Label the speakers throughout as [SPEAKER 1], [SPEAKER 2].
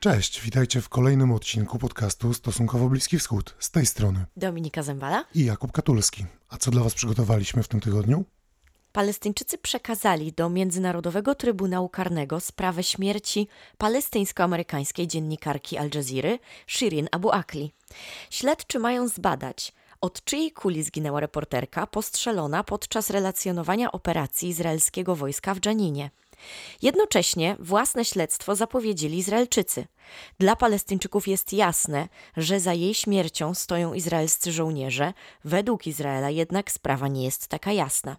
[SPEAKER 1] Cześć, witajcie w kolejnym odcinku podcastu Stosunkowo Bliski Wschód. Z tej strony
[SPEAKER 2] Dominika Zembala
[SPEAKER 1] i Jakub Katulski. A co dla Was przygotowaliśmy w tym tygodniu?
[SPEAKER 2] Palestyńczycy przekazali do Międzynarodowego Trybunału Karnego sprawę śmierci palestyńsko-amerykańskiej dziennikarki Al Jazeera Shirin Abu Akli. Śledczy mają zbadać, od czyjej kuli zginęła reporterka postrzelona podczas relacjonowania operacji izraelskiego wojska w Dżaninie. Jednocześnie własne śledztwo zapowiedzieli Izraelczycy. Dla Palestyńczyków jest jasne, że za jej śmiercią stoją izraelscy żołnierze, według Izraela jednak sprawa nie jest taka jasna.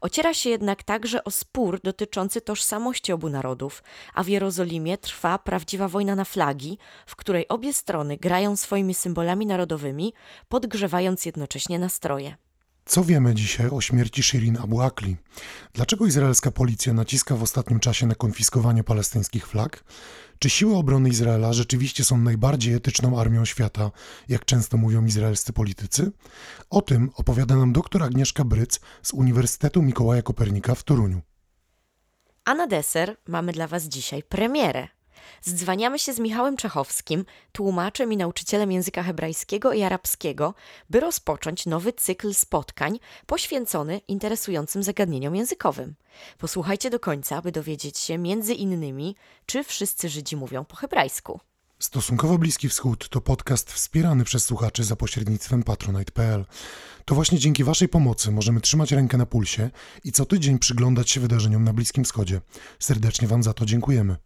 [SPEAKER 2] Ociera się jednak także o spór dotyczący tożsamości obu narodów, a w Jerozolimie trwa prawdziwa wojna na flagi, w której obie strony grają swoimi symbolami narodowymi, podgrzewając jednocześnie nastroje.
[SPEAKER 1] Co wiemy dzisiaj o śmierci Shirin Abu Akli? Dlaczego izraelska policja naciska w ostatnim czasie na konfiskowanie palestyńskich flag? Czy siły obrony Izraela rzeczywiście są najbardziej etyczną armią świata, jak często mówią izraelscy politycy? O tym opowiada nam dr Agnieszka Bryc z Uniwersytetu Mikołaja Kopernika w Toruniu.
[SPEAKER 2] A na deser mamy dla Was dzisiaj premierę. Zdzwaniamy się z Michałem Czechowskim, tłumaczem i nauczycielem języka hebrajskiego i arabskiego, by rozpocząć nowy cykl spotkań poświęcony interesującym zagadnieniom językowym. Posłuchajcie do końca, aby dowiedzieć się między innymi, czy wszyscy Żydzi mówią po hebrajsku.
[SPEAKER 1] Stosunkowo Bliski Wschód to podcast wspierany przez słuchaczy za pośrednictwem patronite.pl. To właśnie dzięki Waszej pomocy możemy trzymać rękę na pulsie i co tydzień przyglądać się wydarzeniom na Bliskim Wschodzie. Serdecznie Wam za to dziękujemy.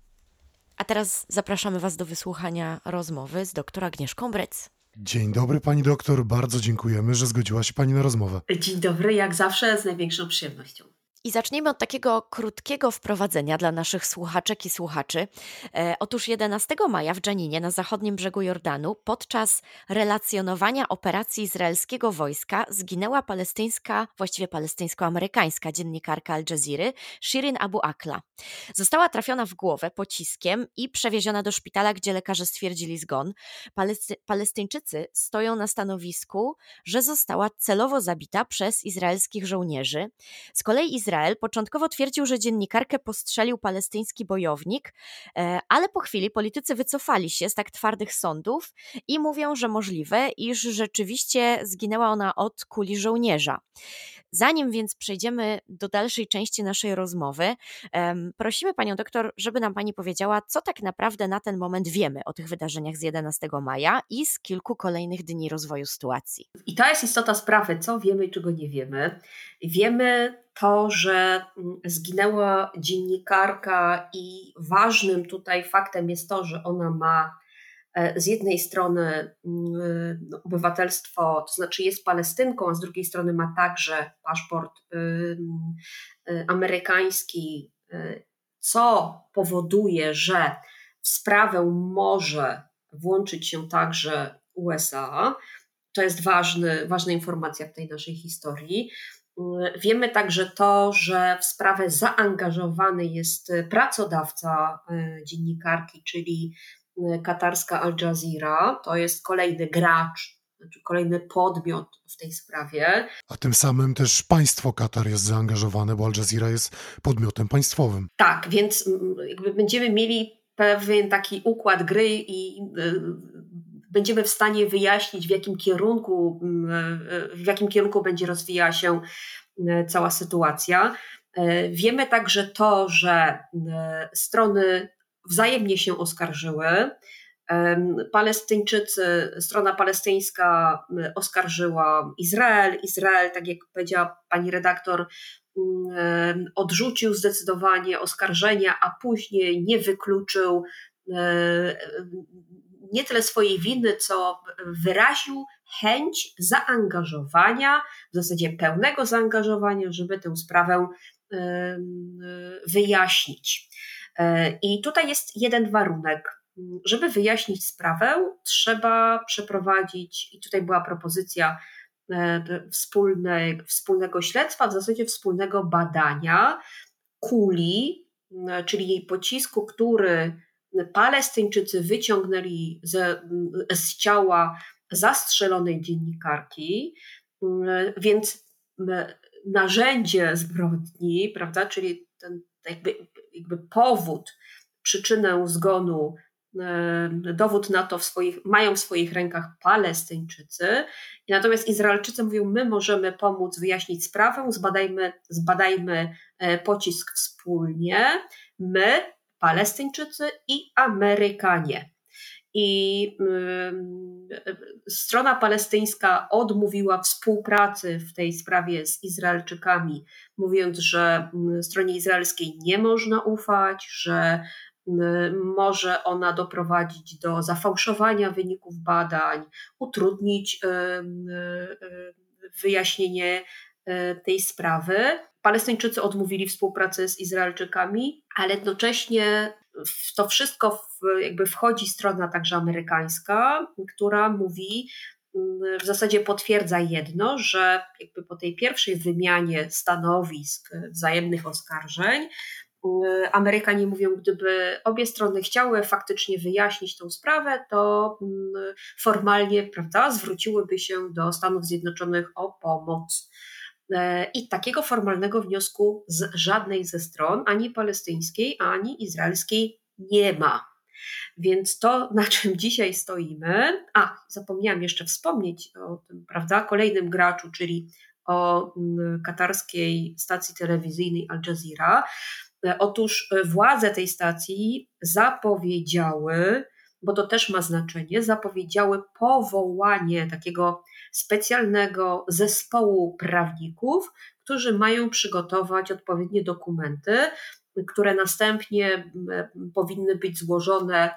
[SPEAKER 2] A teraz zapraszamy Was do wysłuchania rozmowy z dr Agnieszką Brec.
[SPEAKER 1] Dzień dobry pani doktor, bardzo dziękujemy, że zgodziła się pani na rozmowę.
[SPEAKER 3] Dzień dobry, jak zawsze z największą przyjemnością.
[SPEAKER 2] I zaczniemy od takiego krótkiego wprowadzenia dla naszych słuchaczek i słuchaczy. E, otóż 11 maja w Dżaninie na zachodnim brzegu Jordanu podczas relacjonowania operacji izraelskiego wojska zginęła palestyńska, właściwie palestyńsko-amerykańska dziennikarka Al Jazeera Shirin Abu Akla. Została trafiona w głowę pociskiem i przewieziona do szpitala, gdzie lekarze stwierdzili zgon. Palesty Palestyńczycy stoją na stanowisku, że została celowo zabita przez izraelskich żołnierzy. Z kolei Izrael Izrael początkowo twierdził, że dziennikarkę postrzelił palestyński bojownik, e, ale po chwili politycy wycofali się z tak twardych sądów i mówią, że możliwe, iż rzeczywiście zginęła ona od kuli żołnierza. Zanim więc przejdziemy do dalszej części naszej rozmowy, prosimy panią doktor, żeby nam pani powiedziała, co tak naprawdę na ten moment wiemy o tych wydarzeniach z 11 maja i z kilku kolejnych dni rozwoju sytuacji.
[SPEAKER 3] I to jest istota sprawy, co wiemy i czego nie wiemy. Wiemy to, że mm, zginęła dziennikarka i ważnym tutaj faktem jest to, że ona ma e, z jednej strony mm, no, obywatelstwo, to znaczy jest Palestynką, a z drugiej strony ma także paszport y, amerykański, y, co powoduje, że w sprawę może włączyć się także USA. To jest ważny, ważna informacja w tej naszej historii. Wiemy także to, że w sprawę zaangażowany jest pracodawca e, dziennikarki, czyli e, katarska Al Jazeera. To jest kolejny gracz, znaczy kolejny podmiot w tej sprawie.
[SPEAKER 1] A tym samym też państwo Katar jest zaangażowane, bo Al Jazeera jest podmiotem państwowym.
[SPEAKER 3] Tak, więc jakby będziemy mieli pewien taki układ gry i będziemy w stanie wyjaśnić, w jakim kierunku, mm, e, w jakim kierunku będzie rozwijała się e, cała sytuacja. E, wiemy także to, że strony wzajemnie się oskarżyły. Palestyńczycy, strona palestyńska oskarżyła Izrael. Izrael, tak jak powiedziała pani redaktor, odrzucił zdecydowanie oskarżenia, a później nie wykluczył nie tyle swojej winy, co wyraził chęć zaangażowania, w zasadzie pełnego zaangażowania, żeby tę sprawę wyjaśnić. E, I tutaj jest jeden warunek. Żeby wyjaśnić sprawę, trzeba przeprowadzić, i tutaj była propozycja e, wspólne, wspólnego śledztwa, w zasadzie wspólnego badania kuli, czyli jej pocisku, który Palestyńczycy wyciągnęli ze, z ciała zastrzelonej dziennikarki, więc narzędzie zbrodni, prawda, czyli ten jakby, jakby powód, przyczynę zgonu dowód na to w swoich, mają w swoich rękach Palestyńczycy. Natomiast Izraelczycy mówią, my możemy pomóc wyjaśnić sprawę, zbadajmy, zbadajmy pocisk wspólnie. My, Palestyńczycy i Amerykanie. I strona palestyńska odmówiła współpracy w tej sprawie z Izraelczykami, mówiąc, że stronie izraelskiej nie można ufać, że może ona doprowadzić do zafałszowania wyników badań, utrudnić wyjaśnienie tej sprawy. Palestyńczycy odmówili współpracy z Izraelczykami, ale jednocześnie w to wszystko jakby wchodzi strona także amerykańska, która mówi, mm, w zasadzie potwierdza jedno, że jakby po tej pierwszej wymianie stanowisk, wzajemnych oskarżeń, mm, Amerykanie mówią, gdyby obie strony chciały faktycznie wyjaśnić tę sprawę, to mm, formalnie prawda, zwróciłyby się do Stanów Zjednoczonych o pomoc. E, I takiego formalnego wniosku z żadnej ze stron, ani palestyńskiej, ani izraelskiej, nie ma. Więc to, na czym dzisiaj stoimy, a zapomniałam jeszcze wspomnieć o tym, prawda, kolejnym graczu, czyli o mm, katarskiej stacji telewizyjnej Al Jazeera. E, otóż e, władze tej stacji zapowiedziały, bo to też ma znaczenie, zapowiedziały powołanie takiego specjalnego zespołu prawników, którzy mają przygotować odpowiednie dokumenty, które następnie powinny być złożone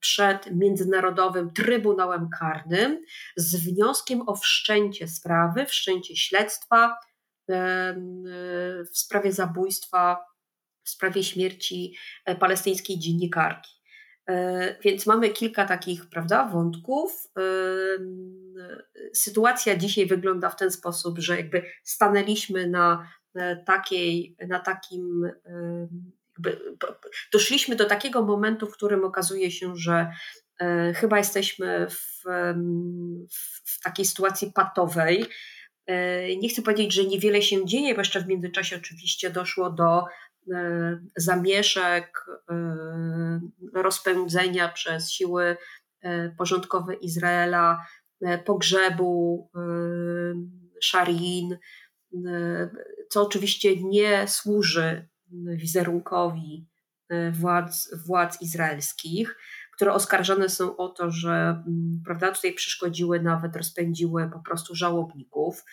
[SPEAKER 3] przed Międzynarodowym Trybunałem Karnym z wnioskiem o wszczęcie sprawy, wszczęcie śledztwa w sprawie zabójstwa, w sprawie śmierci e, palestyńskiej dziennikarki. E, więc mamy kilka takich prawda, wątków. E, sytuacja dzisiaj wygląda w ten sposób, że jakby stanęliśmy na takiej, na takim jakby doszliśmy do takiego momentu, w którym okazuje się, że chyba jesteśmy w, w takiej sytuacji patowej. Nie chcę powiedzieć, że niewiele się dzieje, bo jeszcze w międzyczasie oczywiście doszło do E, zamieszek, e, rozpędzenia przez siły e, porządkowe Izraela, pogrzebu Sharin, co oczywiście nie służy wizerunkowi władz, władz izraelskich, które oskarżane są o to, że prawda, tutaj przeszkodziły, nawet rozpędziły po prostu żałobników.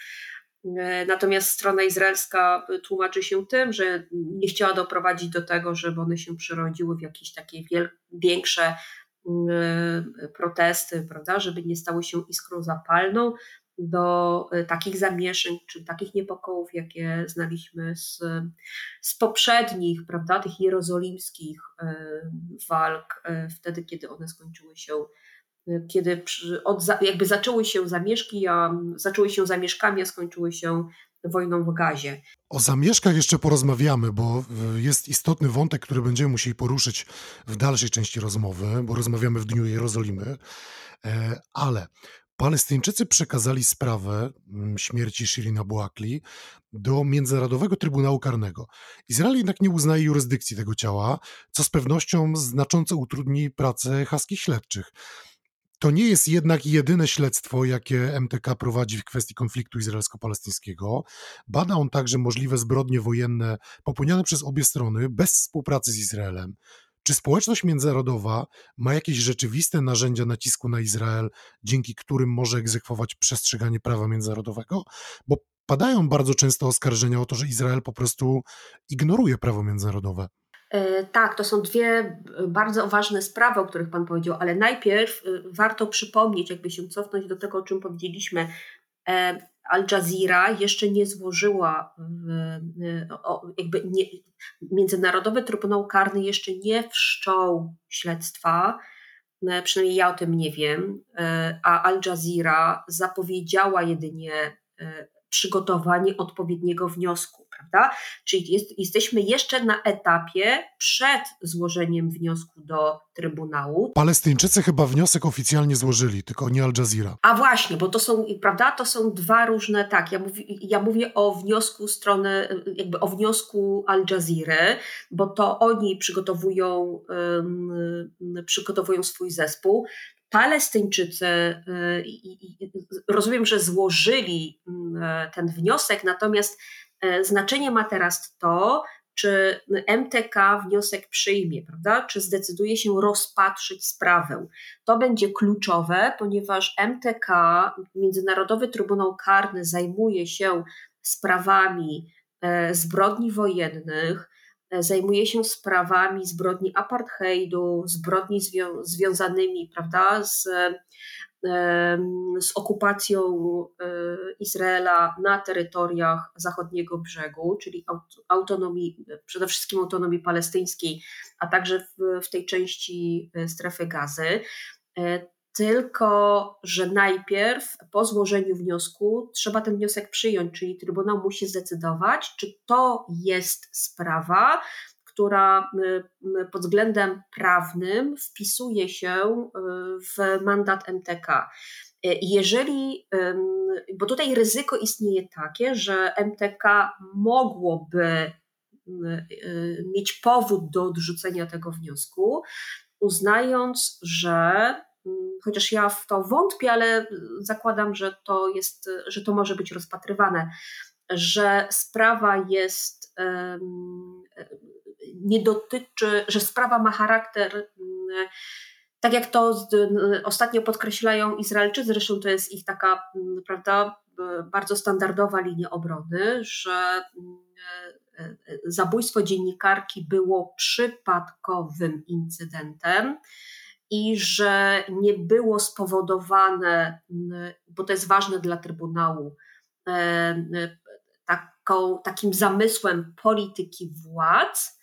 [SPEAKER 3] E, natomiast strona izraelska tłumaczy się tym, że nie chciała doprowadzić do tego, żeby one się przerodziły w jakieś takie większe e, protesty, prawda, żeby nie stały się iskrą zapalną do e, takich zamieszek czy takich niepokojów, jakie znaliśmy z, z poprzednich, prawda, tych jerozolimskich walk, wtedy, kiedy one skończyły się kiedy od, jakby zaczęły się zamieszki, a zaczęły się zamieszkami, a skończyły się wojną w gazie.
[SPEAKER 1] O zamieszkach jeszcze porozmawiamy, bo jest istotny wątek, który będziemy musieli poruszyć w dalszej części rozmowy, bo rozmawiamy w Dniu Jerozolimy, e, ale Palestyńczycy przekazali sprawę mm, śmierci Shirin Abu Akli do Międzynarodowego Trybunału Karnego. Izrael jednak nie uznaje jurysdykcji tego ciała, co z pewnością znacząco utrudni pracę haskich śledczych. To nie jest jednak jedyne śledztwo, jakie MTK prowadzi w kwestii konfliktu izraelsko-palestyńskiego. Bada on także możliwe zbrodnie wojenne popełniane przez obie strony bez współpracy z Izraelem. Czy społeczność międzynarodowa ma jakieś rzeczywiste narzędzia nacisku na Izrael, dzięki którym może egzekwować przestrzeganie prawa międzynarodowego? Bo padają bardzo często oskarżenia o to, że Izrael po prostu ignoruje prawo międzynarodowe.
[SPEAKER 3] E, tak, to są dwie e, bardzo ważne sprawy, o których Pan powiedział, ale najpierw e, warto przypomnieć, jakby się cofnąć do tego, o czym powiedzieliśmy. Al Jazeera jeszcze nie złożyła, jakby nie, Międzynarodowy Trybunał Karny jeszcze nie wszczął śledztwa, przynajmniej ja o tym nie wiem, a Al Jazeera zapowiedziała jedynie przygotowanie odpowiedniego wniosku. Prawda? Czyli jest, jesteśmy jeszcze na etapie przed złożeniem wniosku do Trybunału.
[SPEAKER 1] Palestyńczycy chyba wniosek oficjalnie złożyli, tylko nie Al Jazeera.
[SPEAKER 3] A właśnie, bo to są, prawda, to są dwa różne, tak, ja mówię, ja mówię o wniosku strony, jakby o wniosku Al Jazeera, bo to oni przygotowują, um, przygotowują swój zespół. Palestyńczycy, y, rozumiem, że złożyli ten wniosek, natomiast znaczenie ma teraz to, czy MTK wniosek przyjmie, prawda? Czy zdecyduje się rozpatrzyć sprawę. To będzie kluczowe, ponieważ MTK, Międzynarodowy Trybunał Karny, zajmuje się sprawami e, zbrodni wojennych, e, zajmuje się sprawami zbrodni apartheidu, zbrodni zwią związanymi prawda, z z okupacją e, Izraela na terytoriach zachodniego brzegu, czyli autonomii, przede wszystkim autonomii palestyńskiej, a także w, w tej części e, strefy gazy. E, tylko, że najpierw po złożeniu wniosku trzeba ten wniosek przyjąć, czyli Trybunał musi zdecydować, czy to jest sprawa, która y, pod względem prawnym wpisuje się y, w mandat MTK. Y, jeżeli, bo tutaj ryzyko istnieje takie, że MTK mogłoby mieć powód do odrzucenia tego wniosku, uznając, że chociaż ja w to wątpię, ale zakładam, że to jest, że to może być rozpatrywane, że sprawa jest nie dotyczy, że sprawa ma charakter, mm, tak jak to ostatnio podkreślają Izraelczycy, zresztą to jest ich taka, mm, prawda, bardzo standardowa linia obrony, że mm, e, e, zabójstwo dziennikarki było przypadkowym incydentem i że nie było spowodowane, bo to jest ważne dla Trybunału, e, taką, takim zamysłem polityki władz,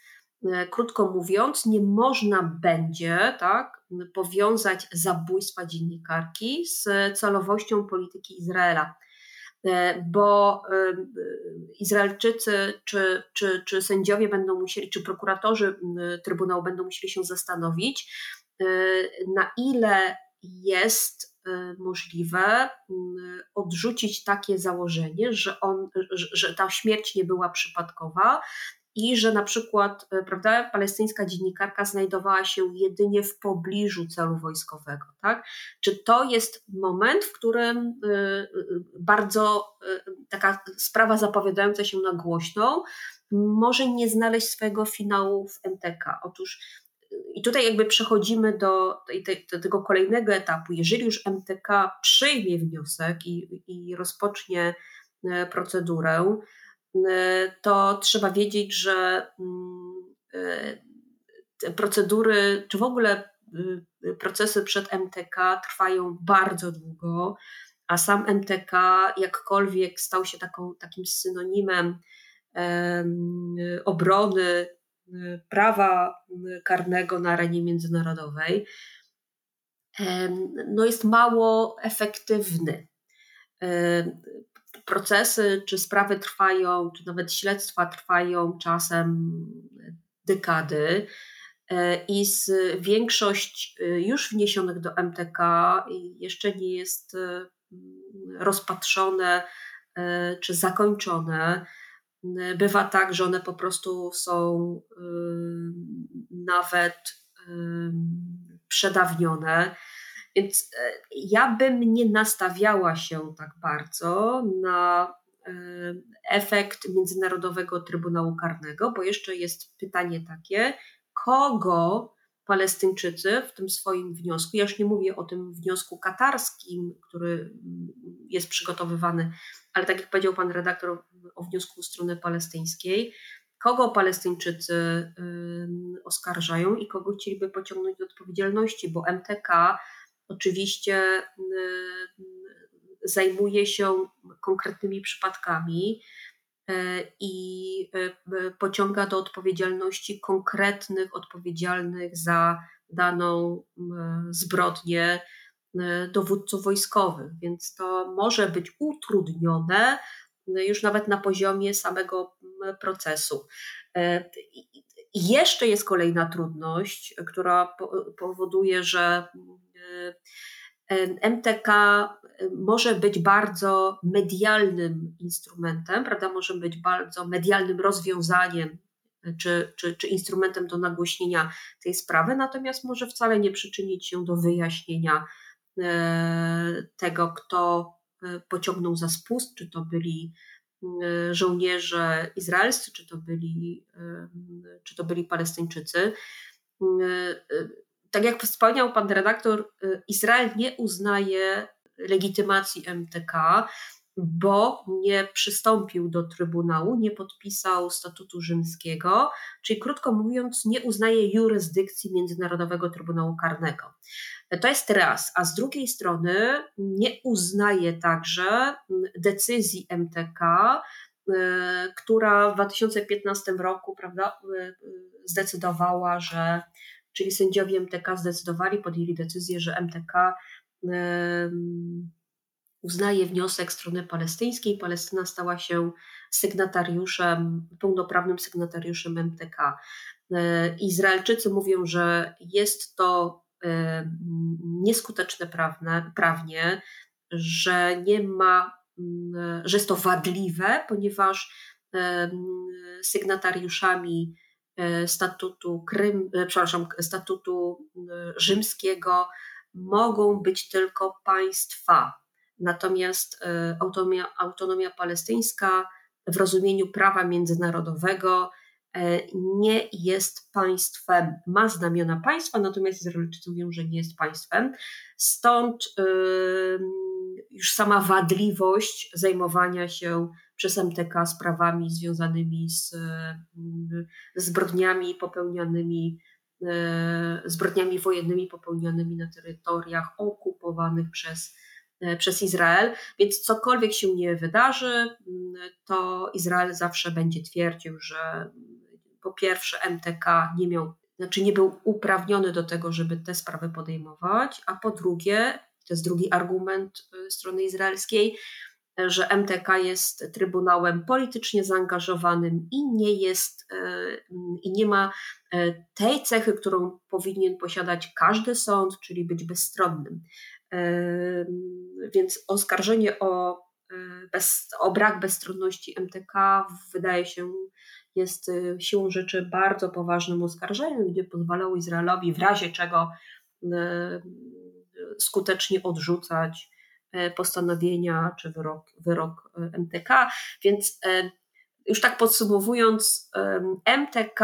[SPEAKER 3] krótko mówiąc, nie można będzie tak, powiązać zabójstwa dziennikarki z celowością polityki Izraela. E, bo e, Izraelczycy czy, czy, czy sędziowie będą musieli, czy prokuratorzy Trybunału będą musieli się zastanowić, na ile jest możliwe odrzucić takie założenie, że, on, że ta śmierć nie była przypadkowa, i że na przykład e, prawda, palestyńska dziennikarka znajdowała się jedynie w pobliżu celu wojskowego. Tak? Czy to jest moment, w którym e, e, bardzo taka sprawa zapowiadająca się na głośną może nie znaleźć swojego finału w MTK? Otóż i tutaj jakby przechodzimy do, do, tego kolejnego etapu. Jeżeli już MTK przyjmie wniosek i, i rozpocznie procedurę, to trzeba wiedzieć, że mm, te procedury, czy w ogóle y, procesy przed MTK trwają bardzo długo, a sam MTK jakkolwiek stał się taką, takim synonimem obrony y, prawa karnego na arenie międzynarodowej, no jest mało efektywny procesy czy sprawy trwają, czy nawet śledztwa trwają czasem dekady. E, I z większość e, już wniesionych do MTK jeszcze nie jest e, rozpatrzone czy zakończone. Bywa tak, że one po prostu są nawet przedawnione. Więc e, ja bym nie nastawiała się tak bardzo na e, efekt Międzynarodowego Trybunału Karnego, bo jeszcze jest pytanie takie, kogo Palestyńczycy w tym swoim wniosku, ja już nie mówię o tym wniosku katarskim, który jest przygotowywany, ale tak jak powiedział pan redaktor o wniosku strony palestyńskiej, kogo Palestyńczycy oskarżają i kogo chcieliby pociągnąć do odpowiedzialności, bo MTK oczywiście y, zajmuje się konkretnymi przypadkami y, i y, pociąga do odpowiedzialności konkretnych, odpowiedzialnych za daną zbrodnię dowódców wojskowych, więc to może być utrudnione już nawet na poziomie samego procesu. Jeszcze jest kolejna trudność, która powoduje, że MTK może być bardzo medialnym instrumentem, prawda? Może być bardzo medialnym rozwiązaniem czy, czy, czy instrumentem do nagłośnienia tej sprawy, natomiast może wcale nie przyczynić się do wyjaśnienia e, tego, kto e, pociągnął za spust, czy to byli e, żołnierze izraelscy, czy to byli, czy to byli Palestyńczycy. Tak jak wspomniał pan redaktor, Izrael nie uznaje legitymacji MTK, bo nie przystąpił do Trybunału, nie podpisał statutu rzymskiego, czyli krótko mówiąc, nie uznaje jurysdykcji Międzynarodowego Trybunału Karnego. To jest raz, a z drugiej strony nie uznaje także decyzji MTK, y, która w 2015 roku prawda, y, zdecydowała, że, czyli sędziowie MTK zdecydowali, podjęli decyzję, że MTK uznaje wniosek strony palestyńskiej. Palestyna stała się sygnatariuszem, pełnoprawnym sygnatariuszem MTK. E, Izraelczycy mówią, że jest to e, nieskuteczne prawne, prawnie, że nie ma, że jest to wadliwe, ponieważ sygnatariuszami statutu Krym, przepraszam, statutu rzymskiego mogą być tylko państwa, Natomiast e, autonomia, autonomia palestyńska w rozumieniu prawa międzynarodowego e, nie jest państwem, ma znamiona państwa, natomiast Izraelczycy mówią, że nie jest państwem. Stąd e, już sama wadliwość zajmowania się przez MTK sprawami związanymi z zbrodniami popełnianymi, zbrodniami wojennymi popełnianymi na terytoriach okupowanych przez E, przez Izrael, więc cokolwiek się nie wydarzy, mm, to Izrael zawsze będzie twierdził, że po pierwsze MTK nie miał, znaczy nie był uprawniony do tego, żeby te sprawy podejmować, a po drugie, to jest drugi argument e, strony izraelskiej, że MTK jest trybunałem politycznie zaangażowanym i nie jest e, i nie ma tej cechy, którą powinien posiadać każdy sąd, czyli być bezstronnym. Więc oskarżenie o, e, bez, o brak bezstronności MTK wydaje się jest e, siłą rzeczy bardzo poważnym oskarżeniem, gdzie pozwalało Izraelowi w razie czego e, skutecznie odrzucać postanowienia czy wyrok, wyrok MTK. Więc już tak podsumowując, MTK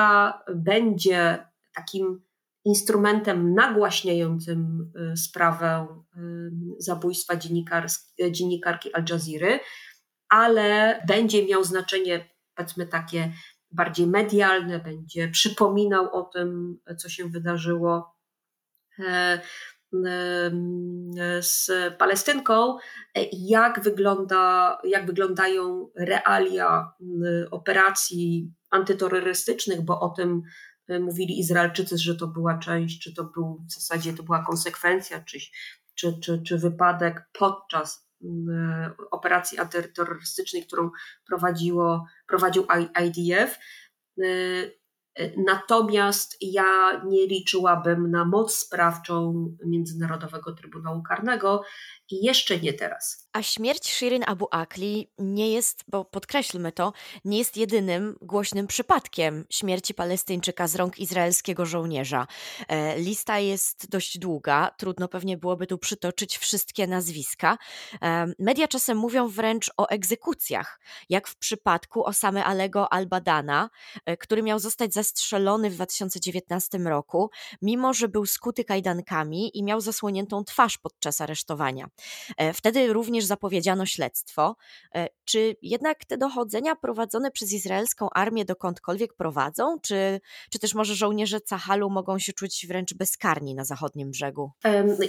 [SPEAKER 3] będzie takim instrumentem nagłaśniającym sprawę zabójstwa dziennikarki Al Jazeera, ale będzie miał znaczenie, powiedzmy, takie bardziej medialne, będzie przypominał o tym, co się wydarzyło e, z Palestynką, jak, wygląda, jak wyglądają realia operacji antyterrorystycznych, bo o tym E, mówili Izraelczycy, że to była część, czy to był w zasadzie to była konsekwencja, czy, czy, czy, czy wypadek podczas e, operacji antyterrorystycznej, którą prowadziło, prowadził IDF. Natomiast ja nie liczyłabym na moc sprawczą Międzynarodowego Trybunału Karnego i jeszcze nie teraz.
[SPEAKER 2] A śmierć Shirin Abu Akli nie jest, bo podkreślmy to, nie jest jedynym głośnym przypadkiem śmierci Palestyńczyka z rąk izraelskiego żołnierza. E, lista jest dość długa, trudno pewnie byłoby tu przytoczyć wszystkie nazwiska. E, media czasem mówią wręcz o egzekucjach, jak w przypadku Osamy Alego Al-Badana, e, który miał zostać zastrzelony w 2019 roku, mimo że był skuty kajdankami i miał zasłoniętą twarz podczas aresztowania. Wtedy również zapowiedziano śledztwo. E, czy jednak te dochodzenia prowadzone przez izraelską armię dokądkolwiek prowadzą, czy, czy też może żołnierze Cahalu mogą się czuć wręcz bezkarni na zachodnim brzegu?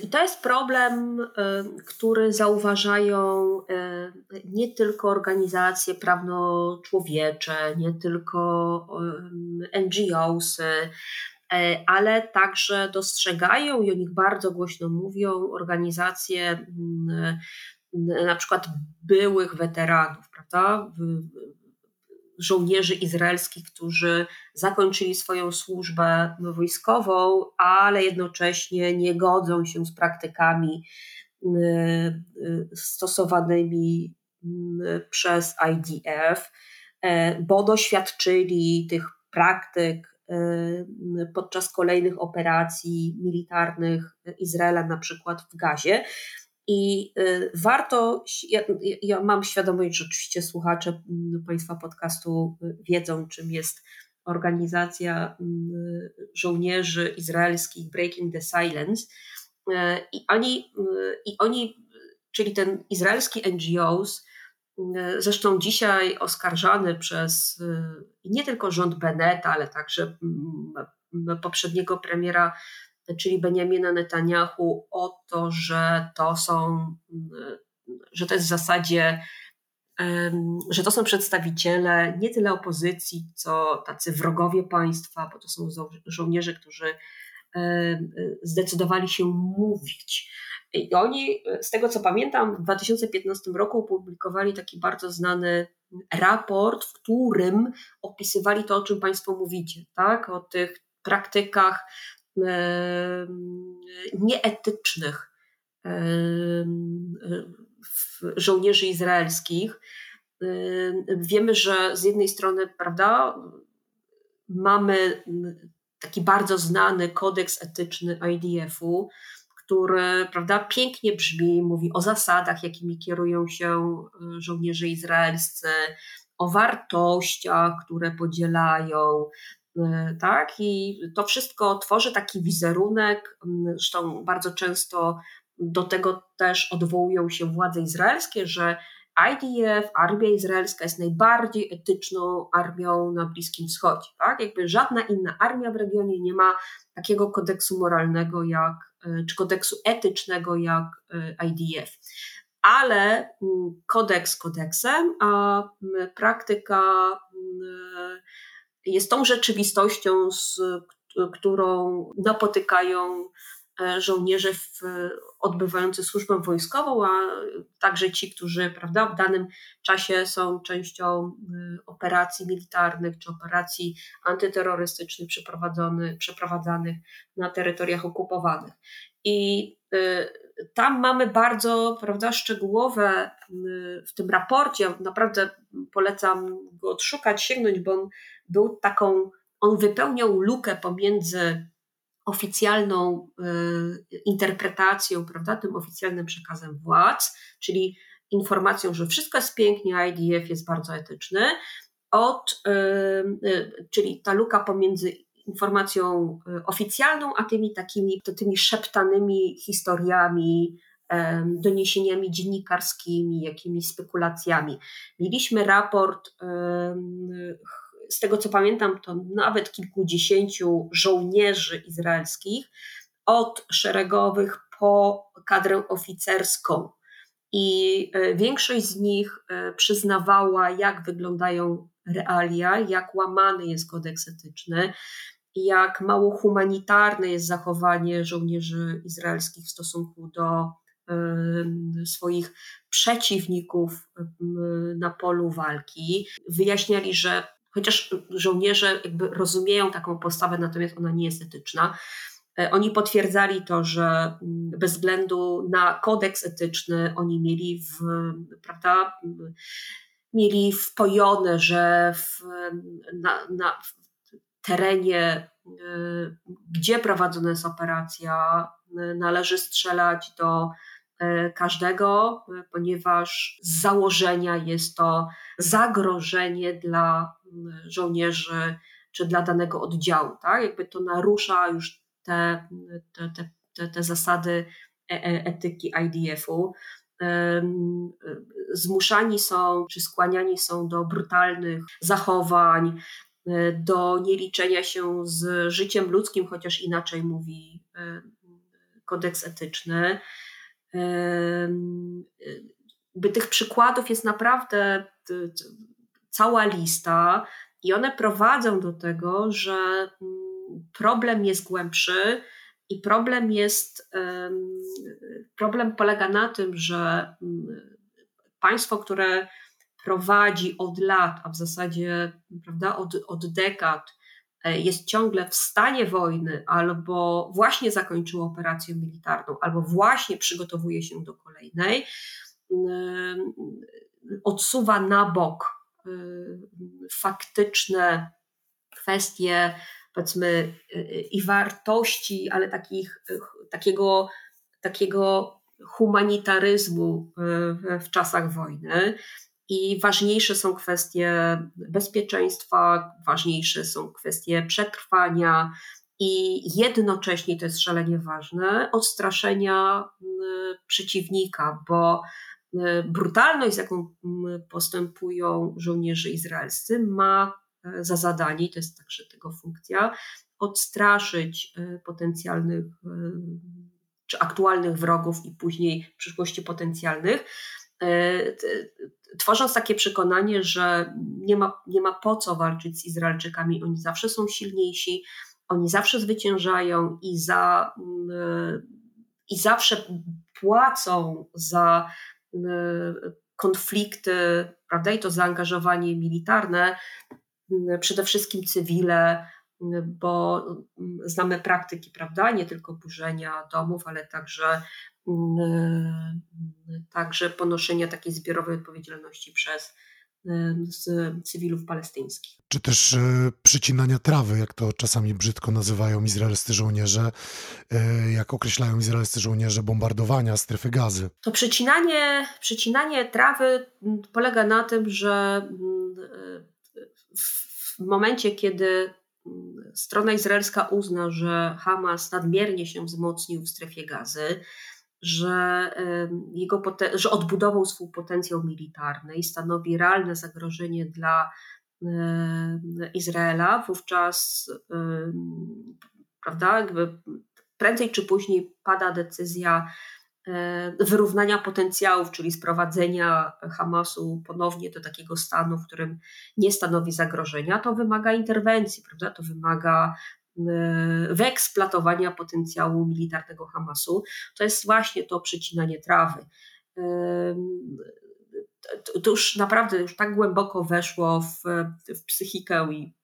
[SPEAKER 3] I to jest problem, który zauważają nie tylko organizacje prawno-człowiecze, nie tylko NGOs, E, ale także dostrzegają i o nich bardzo głośno mówią organizacje na przykład byłych weteranów, prawda? żołnierzy izraelskich, którzy zakończyli swoją służbę wojskową, ale jednocześnie nie godzą się z praktykami stosowanymi przez IDF, bo doświadczyli tych praktyk podczas kolejnych operacji militarnych Izraela, na przykład w Gazie. I y, warto, ja, ja, mam świadomość, że oczywiście słuchacze Państwa podcastu y, wiedzą, czym jest organizacja żołnierzy izraelskich Breaking the Silence. Y, I oni, i oni czyli ten izraelski NGOs, zresztą dzisiaj oskarżany przez nie tylko rząd Beneta, ale także poprzedniego premiera czyli Benjamina Netanyahu, o to, że to są, że to jest w zasadzie, że to są przedstawiciele nie tyle opozycji, co tacy wrogowie państwa, bo to są żołnierze, którzy zdecydowali się mówić. I oni, z tego co pamiętam, w 2015 roku opublikowali taki bardzo znany raport, w którym opisywali to, o czym Państwo mówicie, tak? o tych praktykach nieetycznych żołnierzy izraelskich. Wiemy, że z jednej strony, prawda, mamy taki bardzo znany kodeks etyczny IDF-u, który prawda, pięknie brzmi, mówi o zasadach, jakimi kierują się żołnierze izraelscy, o wartościach, które podzielają, E, tak? I to wszystko tworzy taki wizerunek, zresztą bardzo często do tego też odwołują się władze izraelskie, że IDF, armia izraelska jest najbardziej etyczną armią na Bliskim Wschodzie. Tak? Jakby żadna inna armia w regionie nie ma takiego kodeksu moralnego jak, e, czy kodeksu etycznego jak e, IDF. Ale kodeks kodeksem, a praktyka jest tą rzeczywistością, z którą napotykają e, żołnierze w, odbywający służbę wojskową, a także ci, którzy prawda, w danym czasie są częścią e, operacji militarnych czy operacji antyterrorystycznych przeprowadzanych na terytoriach okupowanych. I e, tam mamy bardzo prawda, szczegółowe w tym raporcie, naprawdę polecam go odszukać, sięgnąć, bo on był taką, on wypełniał lukę pomiędzy oficjalną y, interpretacją, prawda, tym oficjalnym przekazem władz, czyli informacją, że wszystko jest pięknie, IDF jest bardzo etyczny, od, y, y, czyli ta luka pomiędzy informacją oficjalną, a tymi takimi tymi szeptanymi historiami, doniesieniami dziennikarskimi, jakimiś spekulacjami. Mieliśmy raport z tego co pamiętam, to nawet kilkudziesięciu żołnierzy izraelskich, od szeregowych po kadrę oficerską. I e, większość z nich e, przyznawała, jak wyglądają realia, jak łamany jest kodeks etyczny, jak mało humanitarne jest zachowanie żołnierzy izraelskich w stosunku do swoich przeciwników na polu walki. Wyjaśniali, że chociaż żołnierze jakby rozumieją taką postawę, natomiast ona nie jest etyczna. E, oni potwierdzali to, że mm, bez względu na kodeks etyczny oni mieli w, prawda, mieli wpojone, że w, na, na terenie, e, gdzie prowadzona jest operacja, należy strzelać do E, każdego, e, ponieważ z założenia jest to zagrożenie dla żołnierzy czy dla danego oddziału. Tak? Jakby to narusza już te, te, te, te, te zasady e, etyki IDF-u. Zmuszani są czy skłaniani są do brutalnych zachowań, do nieliczenia się z życiem ludzkim, chociaż inaczej mówi kodeks etyczny by tych przykładów jest naprawdę cała lista i one prowadzą do tego, że mm, problem jest głębszy i problem jest problem polega na tym, że mm, państwo, które prowadzi od lat, a w zasadzie prawda, od, od dekad, jest ciągle w stanie wojny, albo właśnie zakończyło operację militarną, albo właśnie przygotowuje się do kolejnej, odsuwa na bok faktyczne kwestie, powiedzmy, i wartości, ale takich, takiego, takiego humanitaryzmu w czasach wojny. I ważniejsze są kwestie bezpieczeństwa, ważniejsze są kwestie przetrwania, i jednocześnie to jest szalenie ważne odstraszenia przeciwnika, bo brutalność, z jaką postępują żołnierze izraelscy, ma e, za zadanie, to jest także tego funkcja, odstraszyć e, potencjalnych e, czy aktualnych wrogów i później w przyszłości potencjalnych, tworząc takie przekonanie, że nie ma, nie ma po co walczyć z Izraelczykami, oni zawsze są silniejsi, oni zawsze zwyciężają i, za, i zawsze płacą za konflikty, prawda, i to zaangażowanie militarne, przede wszystkim cywile, bo znamy praktyki, prawda, nie tylko burzenia domów, ale także, także ponoszenia takiej zbiorowej odpowiedzialności przez z cywilów palestyńskich.
[SPEAKER 1] Czy też e, przycinania trawy, jak to czasami brzydko nazywają izraelscy żołnierze, jak określają izraelscy żołnierze bombardowania strefy gazy.
[SPEAKER 3] To przycinanie, przycinanie trawy polega na tym, że w momencie, kiedy strona izraelska uzna, że Hamas nadmiernie się wzmocnił w strefie gazy, że, jego, że odbudował swój potencjał militarny i stanowi realne zagrożenie dla Izraela, wówczas prawda, jakby prędzej czy później pada decyzja wyrównania potencjałów, czyli sprowadzenia Hamasu ponownie do takiego stanu, w którym nie stanowi zagrożenia, to wymaga interwencji, prawda? To wymaga E, wyeksploatowania potencjału militarnego Hamasu, to jest właśnie to przecinanie trawy. E, to już naprawdę już tak głęboko weszło w, w psychikę i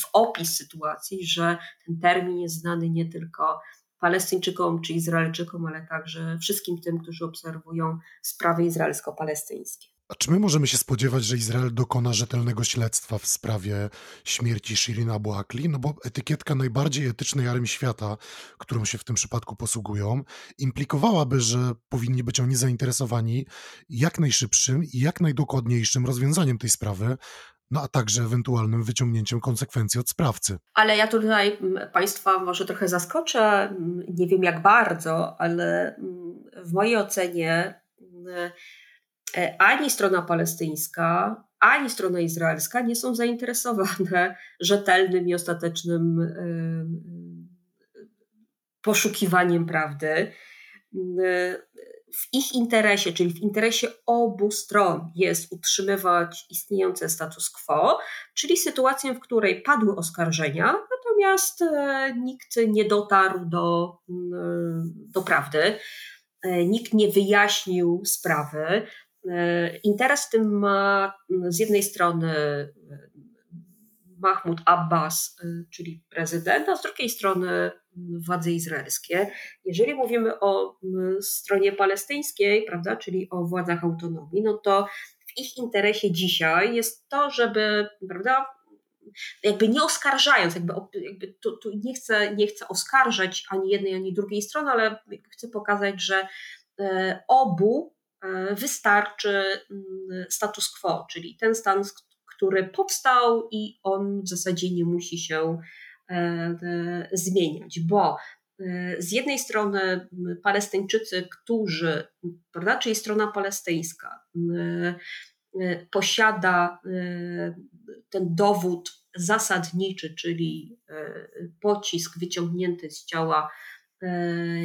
[SPEAKER 3] w opis sytuacji, że ten termin jest znany nie tylko Palestyńczykom czy Izraelczykom, ale także wszystkim tym, którzy obserwują sprawy izraelsko-palestyńskie.
[SPEAKER 1] A czy my możemy się spodziewać, że Izrael dokona rzetelnego śledztwa w sprawie śmierci Shirin Abu Akli? No bo etykietka najbardziej etycznej armii świata, którą się w tym przypadku posługują, implikowałaby, że powinni być oni zainteresowani jak najszybszym i jak najdokładniejszym rozwiązaniem tej sprawy, no a także ewentualnym wyciągnięciem konsekwencji od sprawcy.
[SPEAKER 3] Ale ja tutaj mm, Państwa może trochę zaskoczę, mm, nie wiem jak bardzo, ale mm, w mojej ocenie E, ani strona palestyńska, ani strona izraelska nie są zainteresowane rzetelnym i ostatecznym e, poszukiwaniem prawdy. E, w ich interesie, czyli w interesie obu stron jest utrzymywać istniejący status quo, czyli sytuację, w której padły oskarżenia, natomiast nikt nie dotarł do, do prawdy, nikt nie wyjaśnił sprawy. E, interes w tym ma z jednej strony e, Mahmoud Abbas, e, czyli prezydent, a z drugiej strony władze izraelskie. Jeżeli mówimy o stronie palestyńskiej, prawda, czyli o władzach autonomii, no to w ich interesie dzisiaj jest to, żeby, prawda, jakby nie oskarżając, jakby, jakby tu, tu, nie, chcę, nie chcę oskarżać ani jednej, ani drugiej strony, ale chcę pokazać, że obu E, wystarczy status quo, czyli ten stan, który powstał i on w zasadzie nie musi się e, e, zmieniać, bo z jednej strony Palestyńczycy, którzy, czyli strona palestyńska, posiada ten dowód zasadniczy, czyli pocisk wyciągnięty z ciała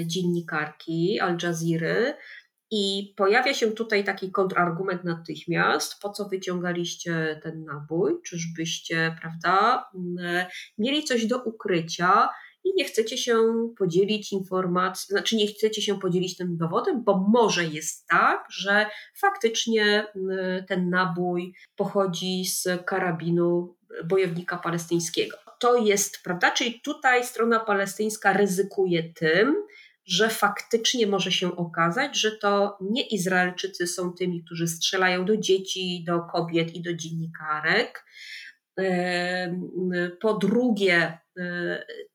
[SPEAKER 3] dziennikarki Al Jazeera, i pojawia się tutaj taki kontrargument natychmiast, po co wyciągaliście ten nabój, czyżbyście, prawda, mieli coś do ukrycia i nie chcecie się podzielić informacją, znaczy nie chcecie się podzielić tym dowodem, bo może jest tak, że faktycznie ten nabój pochodzi z karabinu bojownika palestyńskiego. To jest, prawda, czyli tutaj strona palestyńska ryzykuje tym, że faktycznie może się okazać, że to nie Izraelczycy są tymi, którzy strzelają do dzieci, do kobiet i do dziennikarek. Po drugie,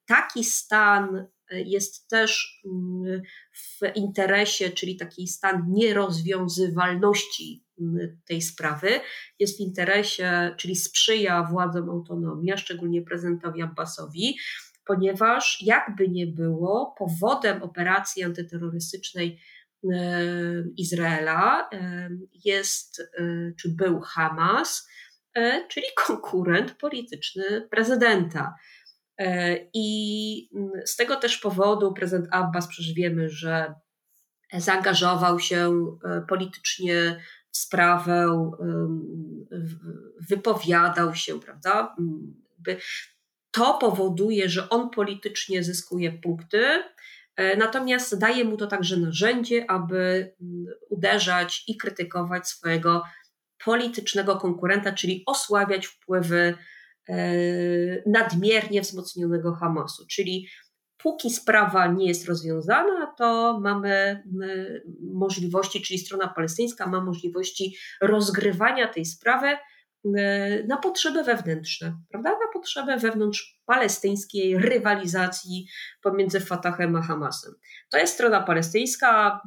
[SPEAKER 3] taki stan jest też mm, w interesie, czyli taki stan nierozwiązywalności tej sprawy, jest w interesie, czyli sprzyja władzom autonomii, a szczególnie prezydentowi Abbasowi, ponieważ jakby nie było, powodem operacji antyterrorystycznej e, Izraela e, jest, e, czy był Hamas, czyli konkurent polityczny prezydenta. I z tego też powodu prezydent Abbas, przecież wiemy, że zaangażował się politycznie w sprawę, wypowiadał się, prawda? To powoduje, że on politycznie zyskuje punkty, e, natomiast daje mu to także narzędzie, aby mm, uderzać i krytykować swojego politycznego konkurenta, czyli osłabiać wpływy e, nadmiernie wzmocnionego Hamasu. Czyli póki sprawa nie jest rozwiązana, to mamy możliwości, czyli strona palestyńska ma możliwości rozgrywania tej sprawy na potrzeby wewnętrzne, prawda? Na potrzeby wewnątrz palestyńskiej rywalizacji pomiędzy Fatahem a Hamasem. To jest strona palestyńska.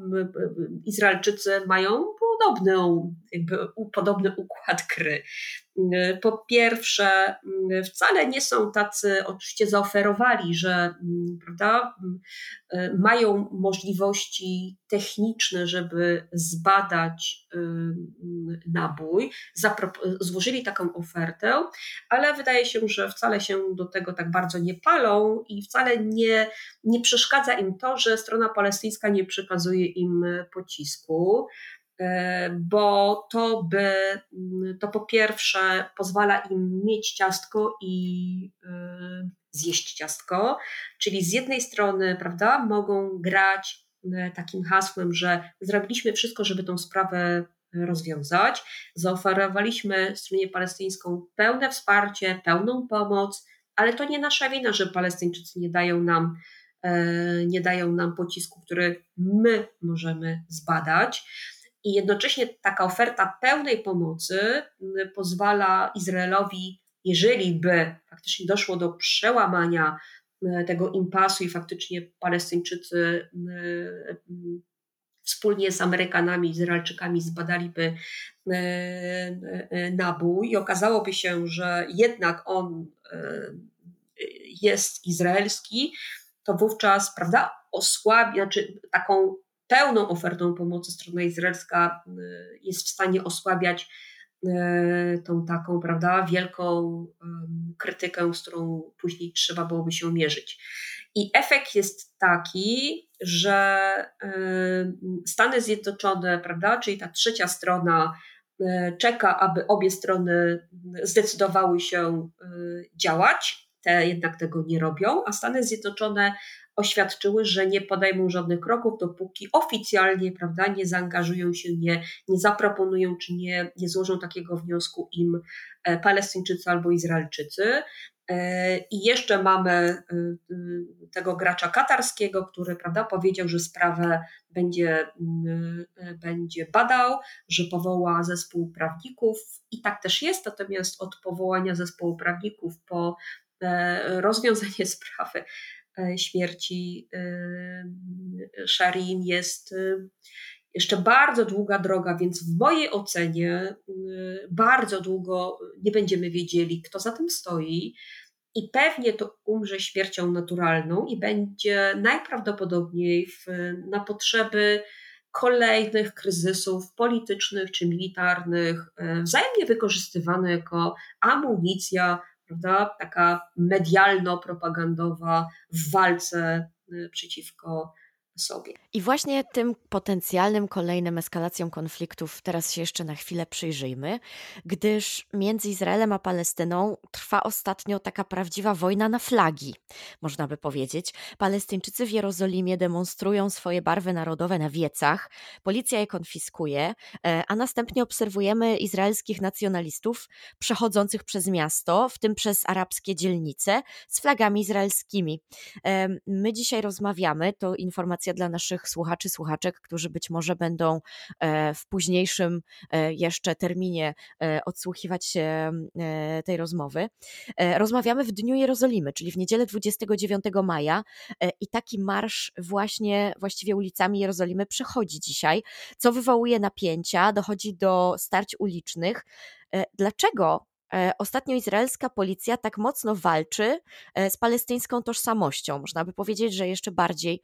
[SPEAKER 3] Izraelczycy mają podobną, jakby podobny układ gry. Po pierwsze, wcale nie są tacy, oczywiście zaoferowali, że prawda, mają możliwości techniczne, żeby zbadać nabój, złożyli taką ofertę, ale wydaje się, że wcale się do tego tak bardzo nie palą i wcale nie, nie przeszkadza im to, że strona palestyńska nie przekazuje im pocisku. E, bo to by, mm, to po pierwsze pozwala im mieć ciastko i e, zjeść ciastko, czyli z jednej strony, prawda, mogą grać e, takim hasłem, że zrobiliśmy wszystko, żeby tą sprawę rozwiązać, zaoferowaliśmy stronie palestyńską pełne wsparcie, pełną pomoc, ale to nie nasza wina, że Palestyńczycy nie dają nam nie dają nam pocisku, który my możemy zbadać. I jednocześnie taka oferta pełnej pomocy mm, pozwala Izraelowi, jeżeli by faktycznie doszło do przełamania mm, tego impasu i faktycznie Palestyńczycy mm, wspólnie z Amerykanami, Izraelczykami zbadaliby nabój i okazałoby się, że jednak on jest izraelski, to wówczas, prawda, osłabi, znaczy taką pełną ofertą pomocy strona izraelska y, jest w stanie osłabiać y, tą taką, prawda, wielką krytykę, z którą później trzeba byłoby się mierzyć. I efekt jest taki, że Stany Zjednoczone, prawda, czyli ta trzecia strona, czeka, aby obie strony zdecydowały się działać. Te jednak tego nie robią, a Stany Zjednoczone oświadczyły, że nie podejmą żadnych kroków, dopóki oficjalnie prawda, nie zaangażują się, nie, nie zaproponują czy nie, nie złożą takiego wniosku im e, Palestyńczycy albo Izraelczycy. E, I jeszcze mamy e, tego gracza katarskiego, który prawda, powiedział, że sprawę będzie, będzie badał, że powoła zespół prawników i tak też jest, natomiast od powołania zespołu prawników po rozwiązanie sprawy E, śmierci e, Sharin jest e, jeszcze bardzo długa droga, więc w mojej ocenie bardzo długo nie będziemy wiedzieli, kto za tym stoi. I pewnie to umrze śmiercią naturalną i będzie najprawdopodobniej w, na potrzeby kolejnych kryzysów politycznych czy militarnych, wzajemnie wykorzystywane jako amunicja prawda? Taka medialno-propagandowa w walce y, przeciwko sobie.
[SPEAKER 2] I właśnie tym potencjalnym kolejnym eskalacją konfliktów teraz się jeszcze na chwilę przyjrzyjmy, gdyż między Izraelem a Palestyną trwa ostatnio taka prawdziwa wojna na flagi, można by powiedzieć. Palestyńczycy w Jerozolimie demonstrują swoje barwy narodowe na wiecach, policja je konfiskuje, e, a następnie obserwujemy izraelskich nacjonalistów przechodzących przez miasto, w tym przez arabskie dzielnice, z flagami izraelskimi. My dzisiaj rozmawiamy, to informacja informacja dla naszych słuchaczy, słuchaczek, którzy być może będą e, w późniejszym e, jeszcze terminie e, odsłuchiwać się tej rozmowy. Rozmawiamy w Dniu Jerozolimy, czyli w niedzielę 29 maja i taki marsz właśnie właściwie ulicami Jerozolimy przechodzi dzisiaj, co wywołuje napięcia, dochodzi do starć ulicznych. Dlaczego ostatnio izraelska policja tak mocno walczy e, z palestyńską tożsamością. Można by powiedzieć, że jeszcze bardziej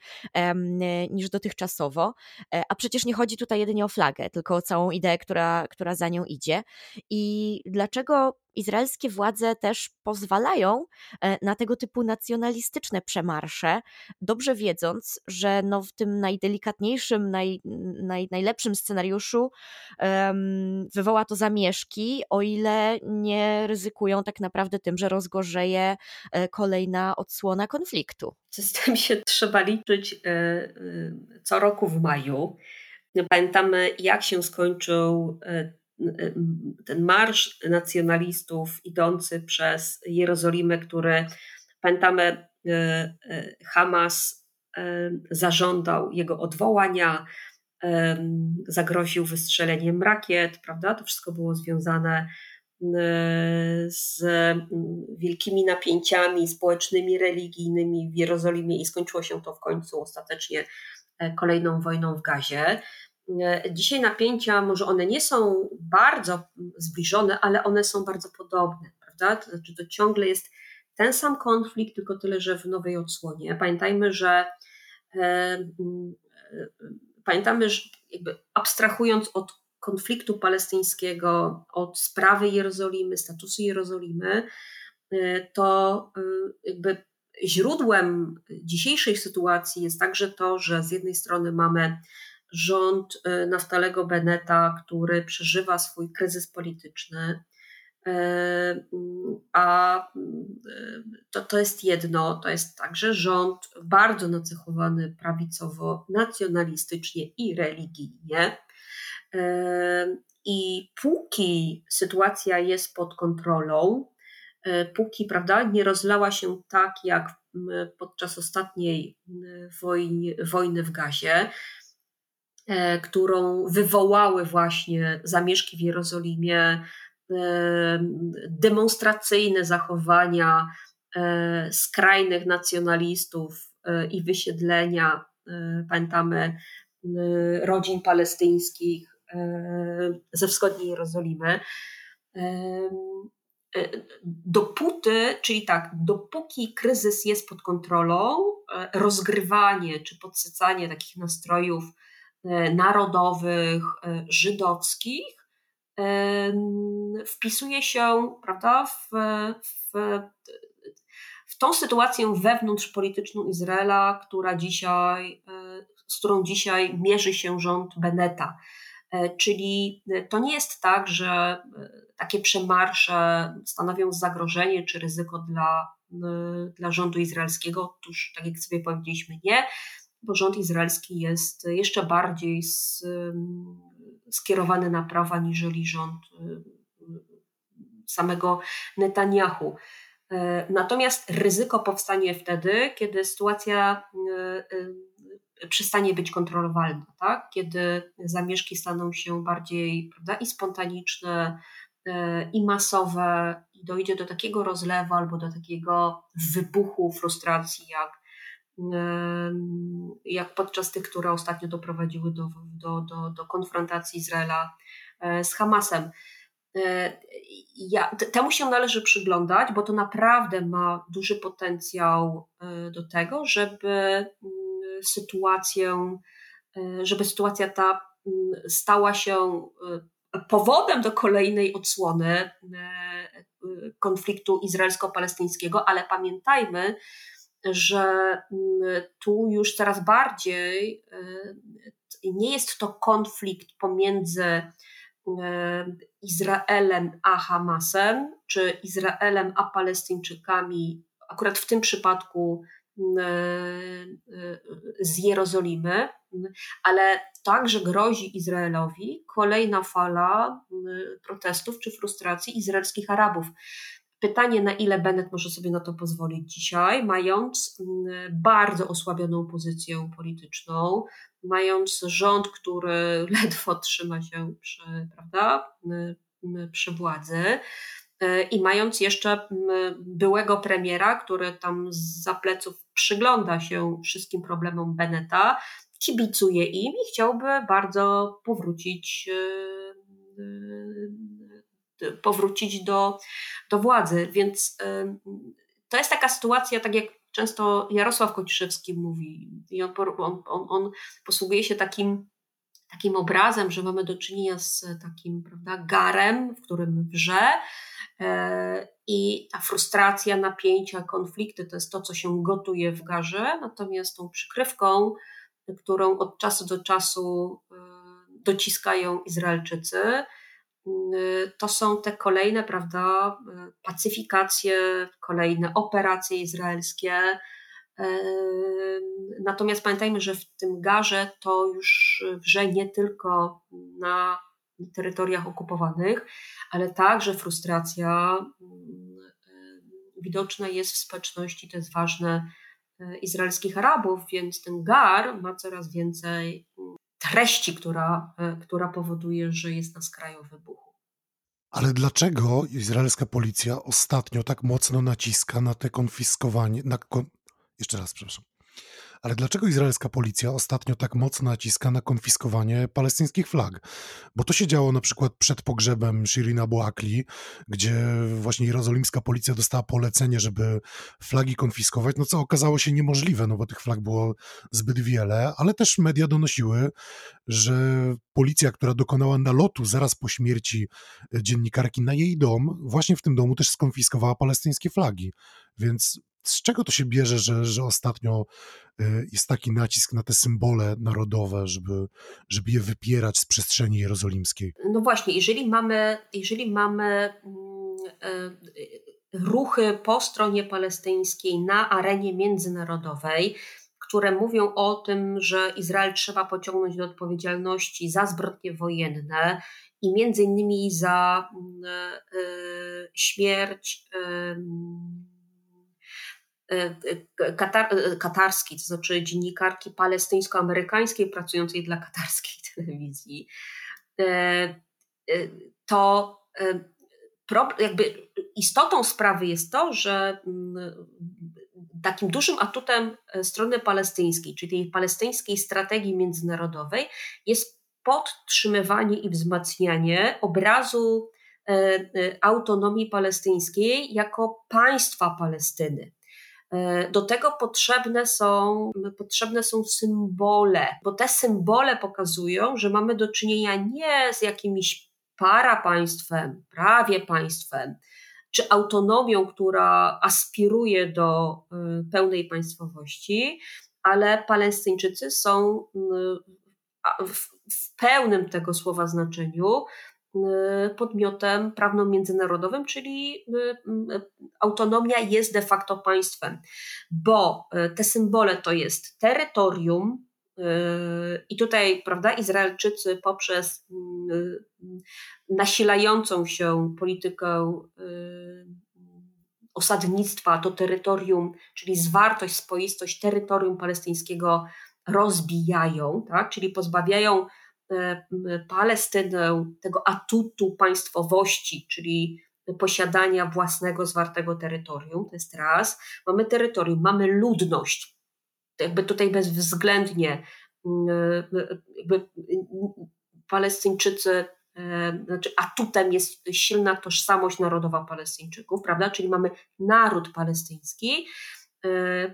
[SPEAKER 2] niż dotychczasowo. E, a przecież nie chodzi tutaj jedynie o flagę, tylko o całą ideę, która, która za nią idzie. I dlaczego izraelskie władze też pozwalają e, na tego typu nacjonalistyczne przemarsze, dobrze wiedząc, że no w tym najdelikatniejszym, naj, naj, najlepszym scenariuszu um, wywoła to zamieszki, o ile nie ryzykują tak naprawdę tym, że rozgorzeje e, kolejna odsłona konfliktu.
[SPEAKER 3] Z tym się trzeba liczyć e, co roku w maju. Pamiętamy, jak się skończył ten marsz nacjonalistów idący przez Jerozolimę, który pamiętamy, e, e, Hamas e, zażądał jego odwołania, zagroził wystrzeleniem rakiet, prawda? To wszystko było związane z wielkimi napięciami społecznymi, religijnymi w Jerozolimie i skończyło się to w końcu ostatecznie kolejną wojną w Gazie. E, dzisiaj napięcia, może one nie są bardzo zbliżone, ale one są bardzo podobne, prawda? To znaczy, to ciągle jest ten sam konflikt, tylko tyle, że w nowej odsłonie. Pamiętajmy, że e, e, pamiętamy, że jakby abstrahując od konfliktu palestyńskiego, od sprawy Jerozolimy, statusu Jerozolimy, to jakby źródłem dzisiejszej sytuacji jest także to, że z jednej strony mamy rząd y, Naftalego Beneta, który przeżywa swój kryzys polityczny. Y, a y, to, to jest jedno, to jest także rząd bardzo nacechowany prawicowo, nacjonalistycznie i religijnie. I póki sytuacja jest pod kontrolą, póki prawda, nie rozlała się tak jak podczas ostatniej wojny, wojny w Gazie, E, którą wywołały właśnie zamieszki w Jerozolimie, e, demonstracyjne zachowania e, skrajnych nacjonalistów i wysiedlenia, pamiętamy, rodzin palestyńskich ze wschodniej Jerozolimy. Dopóty, czyli tak, dopóki kryzys jest pod kontrolą, rozgrywanie czy podsycanie takich nastrojów E, narodowych, e, żydowskich, e, wpisuje się prawda, w, w, w tą sytuację wewnątrzpolityczną Izraela, która dzisiaj, z którą dzisiaj mierzy się rząd Beneta. Czyli to nie jest tak, że takie przemarsze stanowią zagrożenie czy ryzyko dla, dla rządu izraelskiego. Otóż, tak jak sobie powiedzieliśmy, nie bo rząd izraelski jest jeszcze bardziej skierowany na prawa niżeli rząd y, samego Netanyahu. E, natomiast ryzyko powstanie wtedy, kiedy sytuacja y, y, przestanie być kontrolowalna, tak? kiedy zamieszki staną się bardziej prawda, i spontaniczne, i masowe, i dojdzie do takiego rozlewu albo do takiego wybuchu frustracji, jak jak podczas tych, które ostatnio doprowadziły do, do, do, do konfrontacji Izraela e, z Hamasem. E, ja, temu się należy przyglądać, bo to naprawdę ma duży potencjał e, do tego, żeby mm, sytuację, żeby sytuacja ta mm, stała się powodem do kolejnej odsłony konfliktu izraelsko-palestyńskiego, ale pamiętajmy, że mm, tu już coraz bardziej nie jest to konflikt pomiędzy Izraelem a Hamasem, czy Izraelem a Palestyńczykami, akurat w tym przypadku z Jerozolimy, ale także grozi Izraelowi kolejna fala protestów czy frustracji izraelskich Arabów. Pytanie, na ile Bennett może sobie na to pozwolić dzisiaj, mając bardzo osłabioną pozycję polityczną, mając rząd, który ledwo trzyma się przy, prawda, przy władzy, e, i mając jeszcze byłego premiera, który tam za pleców przygląda się wszystkim problemom Beneta, kibicuje im i chciałby bardzo powrócić, e, e, powrócić do, do władzy. Więc to jest taka sytuacja, tak jak często Jarosław Kociszewski mówi, i on, on, on, on posługuje się takim takim obrazem, że mamy do czynienia z takim prawda, garem, w którym wrze e, i ta frustracja, napięcia, konflikty to jest to, co się gotuje w garze, natomiast tą przykrywką, którą od czasu do czasu e, dociskają Izraelczycy, to są te kolejne, prawda, pacyfikacje, kolejne operacje izraelskie, Natomiast pamiętajmy, że w tym garze to już wrze nie tylko na terytoriach okupowanych, ale także frustracja widoczna jest w społeczności, to jest ważne, izraelskich Arabów, więc ten gar ma coraz więcej treści, która, e, która powoduje, że jest na skraju wybuchu.
[SPEAKER 1] Ale dlaczego izraelska policja ostatnio tak mocno naciska na te konfiskowanie, na, jeszcze raz, przepraszam. Ale dlaczego izraelska policja ostatnio tak mocno naciska na konfiskowanie palestyńskich flag? Bo to się działo na przykład przed pogrzebem Shirin Abu gdzie właśnie jerozolimska policja dostała polecenie, żeby flagi konfiskować, no co okazało się niemożliwe, no bo tych flag było zbyt wiele, ale też media donosiły, że policja, która dokonała nalotu zaraz po śmierci dziennikarki na jej dom, właśnie w tym domu też skonfiskowała palestyńskie flagi. Więc z czego to się bierze, że, że ostatnio y, jest taki nacisk na te symbole narodowe, żeby, żeby je wypierać z przestrzeni jerozolimskiej?
[SPEAKER 3] No właśnie, jeżeli mamy, jeżeli mamy mm, e, ruchy po stronie palestyńskiej na arenie międzynarodowej, które mówią o tym, że Izrael trzeba pociągnąć do odpowiedzialności za zbrodnie wojenne i między innymi za mm, e, e, śmierć E, e, katar, e, katarskiej, to znaczy dziennikarki palestyńsko-amerykańskiej pracującej dla katarskiej telewizji, to jakby istotą sprawy jest to, że mm, takim dużym atutem strony palestyńskiej, czyli tej palestyńskiej strategii międzynarodowej, jest podtrzymywanie i wzmacnianie obrazu autonomii palestyńskiej jako państwa Palestyny. E, do tego potrzebne są, potrzebne są symbole, bo te symbole pokazują, że mamy do czynienia nie z jakimś parapaństwem, prawie państwem, czy autonomią, która aspiruje do e, pełnej państwowości, ale Palestyńczycy są w pełnym tego słowa znaczeniu Y, podmiotem prawno-międzynarodowym, czyli y, y, autonomia jest de facto państwem, bo te symbole to jest terytorium, i tutaj, prawda, Izraelczycy poprzez nasilającą się politykę osadnictwa to terytorium, czyli zwartość, spoistość terytorium palestyńskiego rozbijają, tak? czyli pozbawiają Palestynę, tego atutu państwowości, czyli posiadania własnego zwartego terytorium, to jest raz. Mamy terytorium, mamy ludność, jakby tutaj bezwzględnie jakby Palestyńczycy, e, znaczy atutem jest silna tożsamość narodowa Palestyńczyków, prawda? Czyli mamy naród palestyński, E,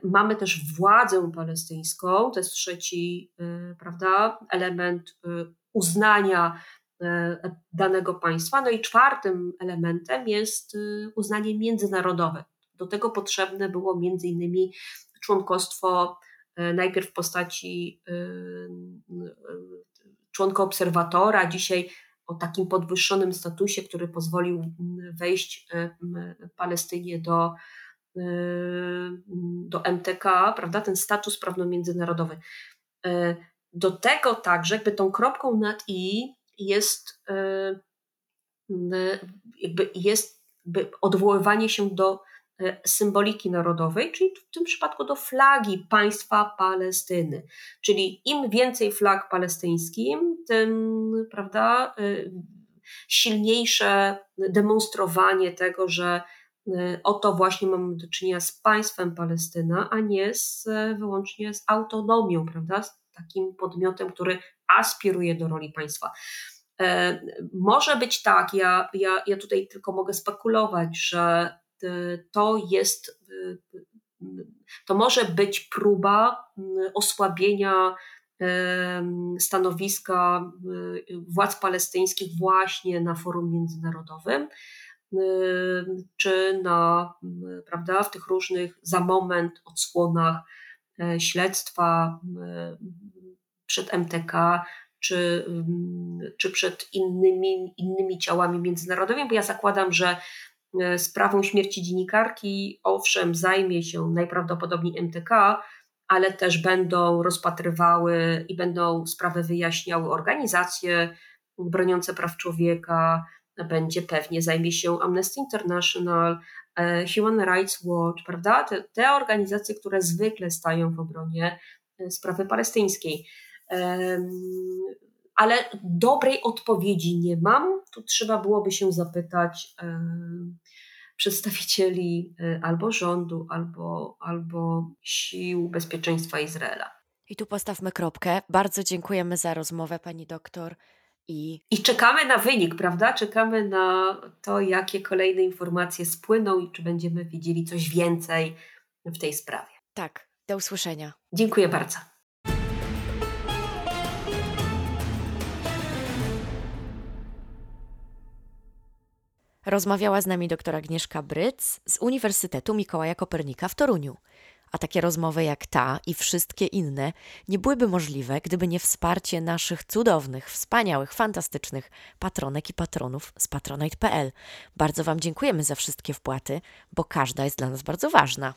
[SPEAKER 3] mamy też władzę palestyńską, to jest trzeci e, prawda, element e, uznania danego państwa. No i czwartym elementem jest uznanie międzynarodowe. Do tego potrzebne było między innymi członkostwo najpierw w postaci członka obserwatora, dzisiaj o takim podwyższonym statusie, który pozwolił wejść Palestynie do, do MTK, prawda, ten status prawno-międzynarodowy. Do tego także jakby tą kropką nad i jest jakby jest odwoływanie się do symboliki narodowej, czyli w tym przypadku do flagi państwa Palestyny. Czyli im więcej flag palestyńskim, tym prawda, silniejsze demonstrowanie tego, że oto właśnie mamy do czynienia z państwem Palestyna, a nie z, wyłącznie z autonomią, prawda, z takim podmiotem, który aspiruje do roli państwa. E, może być tak, ja, ja, ja tutaj tylko mogę spekulować, że e, to jest, e, to może być próba osłabienia stanowiska władz palestyńskich właśnie na forum międzynarodowym, czy na, prawda, w tych różnych za moment odsłonach śledztwa przed MTK, czy, mm, czy przed innymi, innymi ciałami międzynarodowymi, bo ja zakładam, że e, sprawą śmierci dziennikarki, owszem, zajmie się najprawdopodobniej MTK, ale też będą rozpatrywały i będą sprawę wyjaśniały organizacje broniące praw człowieka, będzie pewnie zajmie się Amnesty International, e, Human Rights Watch, prawda? Te, te organizacje, które zwykle stają w obronie e, sprawy palestyńskiej ale dobrej odpowiedzi nie mam. Tu trzeba byłoby się zapytać przedstawicieli e, albo rządu, albo, albo sił bezpieczeństwa Izraela.
[SPEAKER 2] I tu postawmy kropkę. Bardzo dziękujemy za rozmowę, pani doktor. I...
[SPEAKER 3] I czekamy na wynik, prawda? Czekamy na to, jakie kolejne informacje spłyną i czy będziemy widzieli coś więcej w tej sprawie.
[SPEAKER 2] Tak, do usłyszenia.
[SPEAKER 3] Dziękuję bardzo.
[SPEAKER 2] Rozmawiała z nami dr Agnieszka Bryc z Uniwersytetu Mikołaja Kopernika w Toruniu. A takie rozmowy jak ta i wszystkie inne nie byłyby możliwe, gdyby nie wsparcie naszych cudownych, wspaniałych, fantastycznych patronek i patronów z patronite.pl. Bardzo Wam dziękujemy za wszystkie wpłaty, bo każda jest dla nas bardzo ważna.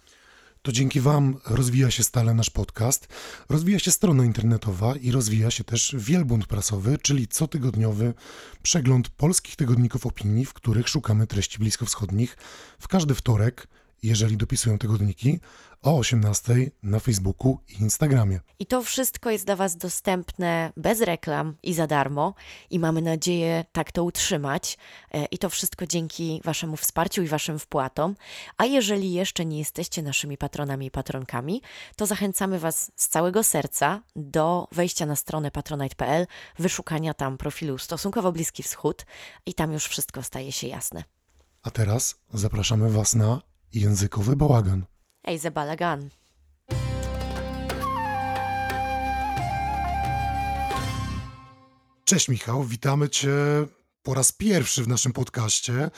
[SPEAKER 1] To dzięki Wam rozwija się stale nasz podcast, rozwija się strona internetowa i rozwija się też wielbłąd prasowy, czyli cotygodniowy przegląd polskich tygodników opinii, w których szukamy treści bliskowschodnich w każdy wtorek, jeżeli dopisują tygodniki, o 18 na Facebooku i Instagramie.
[SPEAKER 2] I to wszystko jest dla Was dostępne bez reklam i za darmo i mamy nadzieję tak to utrzymać e, i to wszystko dzięki Waszemu wsparciu i Waszym wpłatom. A jeżeli jeszcze nie jesteście naszymi patronami i patronkami, to zachęcamy Was z całego serca do wejścia na stronę patronite.pl, wyszukania tam profilu Stosunkowo Bliski Wschód i tam już wszystko staje się jasne.
[SPEAKER 1] A teraz zapraszamy Was na językowy bałagan.
[SPEAKER 2] Ej, za balagan.
[SPEAKER 1] Cześć Michał, witamy Cię po raz pierwszy w naszym podcaście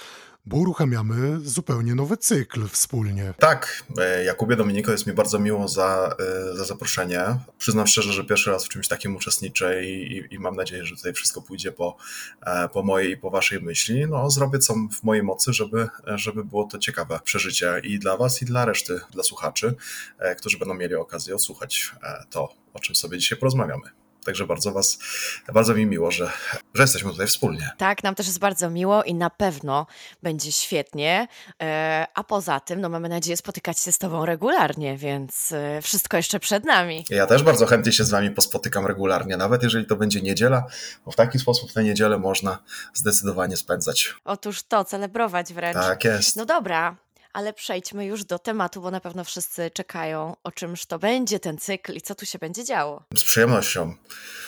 [SPEAKER 1] bo uruchamiamy zupełnie nowy cykl wspólnie.
[SPEAKER 4] Tak, e, Jakubie Dominiko, jest mi bardzo miło za, e, za zaproszenie. Przyznam szczerze, że pierwszy raz w czymś takim uczestniczę i, i, mam nadzieję, że tutaj wszystko pójdzie po, e, po mojej i po waszej myśli. No, zrobię co w mojej mocy, żeby, żeby było to ciekawe przeżycie i dla was, i dla reszty, dla słuchaczy, którzy będą mieli okazję odsłuchać to, o czym sobie dzisiaj porozmawiamy. Także bardzo was, bardzo mi miło, że, że jesteśmy tutaj wspólnie.
[SPEAKER 2] Tak, nam też jest bardzo miło i na pewno będzie świetnie. E, a poza tym, no mamy nadzieję spotykać się z tobą regularnie, więc e, wszystko jeszcze przed nami.
[SPEAKER 4] Ja też bardzo chętnie się z wami pospotykam regularnie, nawet jeżeli to będzie niedziela, bo w taki sposób tę niedzielę można zdecydowanie spędzać.
[SPEAKER 2] Otóż to, celebrować wręcz.
[SPEAKER 4] Tak jest.
[SPEAKER 2] No dobra, ale przejdźmy już do tematu, bo na pewno wszyscy czekają, o czymż to będzie ten cykl i co tu się będzie działo.
[SPEAKER 4] Z przyjemnością,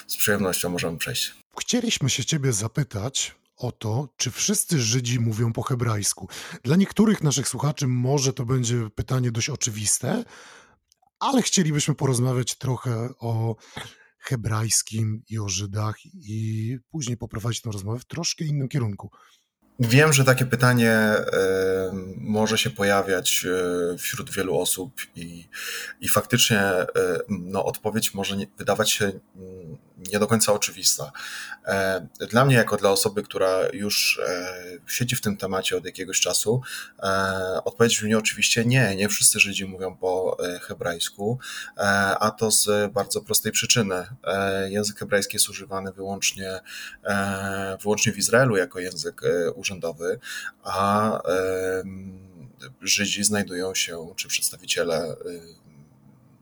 [SPEAKER 4] z przyjemnością możemy przejść.
[SPEAKER 1] Chcieliśmy się Ciebie zapytać o to, czy wszyscy Żydzi mówią po hebrajsku. Dla niektórych naszych słuchaczy może to będzie pytanie dość oczywiste, ale chcielibyśmy porozmawiać trochę o hebrajskim i o Żydach i później poprowadzić tę rozmowę w troszkę innym kierunku.
[SPEAKER 4] Wiem, że takie pytanie może się pojawiać e, wśród wielu osób i, i faktycznie e, no, odpowiedź może nie, wydawać się mm, nie do końca oczywista. E, dla mnie, jako dla osoby, która już siedzi w tym temacie od jakiegoś czasu, odpowiedź brzmi oczywiście nie. Nie wszyscy Żydzi mówią po hebrajsku, a to z bardzo prostej przyczyny. Język hebrajski jest używany wyłącznie, wyłącznie w Izraelu jako język urzędowy, a Żydzi znajdują się, czy przedstawiciele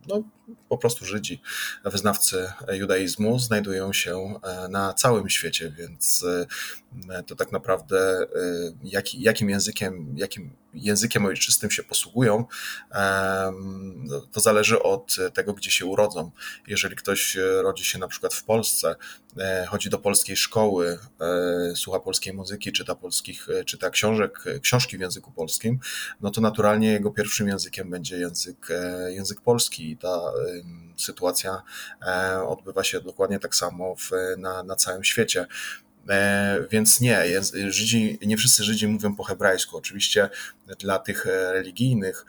[SPEAKER 4] no, po prostu Żydzi, wyznawcy judaizmu znajdują się e, na całym świecie, więc e, to tak naprawdę e, jaki, jakim językiem, jakim językiem ojczystym się posługują, to zależy od tego, gdzie się urodzą. Jeżeli ktoś rodzi się na przykład w Polsce, chodzi do polskiej szkoły, słucha polskiej muzyki, czyta polskich, czyta książek, książki w języku polskim, no to naturalnie jego pierwszym językiem będzie język, język polski i ta sytuacja e, odbywa się dokładnie tak samo w, na, na całym świecie. E, więc nie, Żydzi, nie wszyscy Żydzi mówią po hebrajsku. Oczywiście dla tych religijnych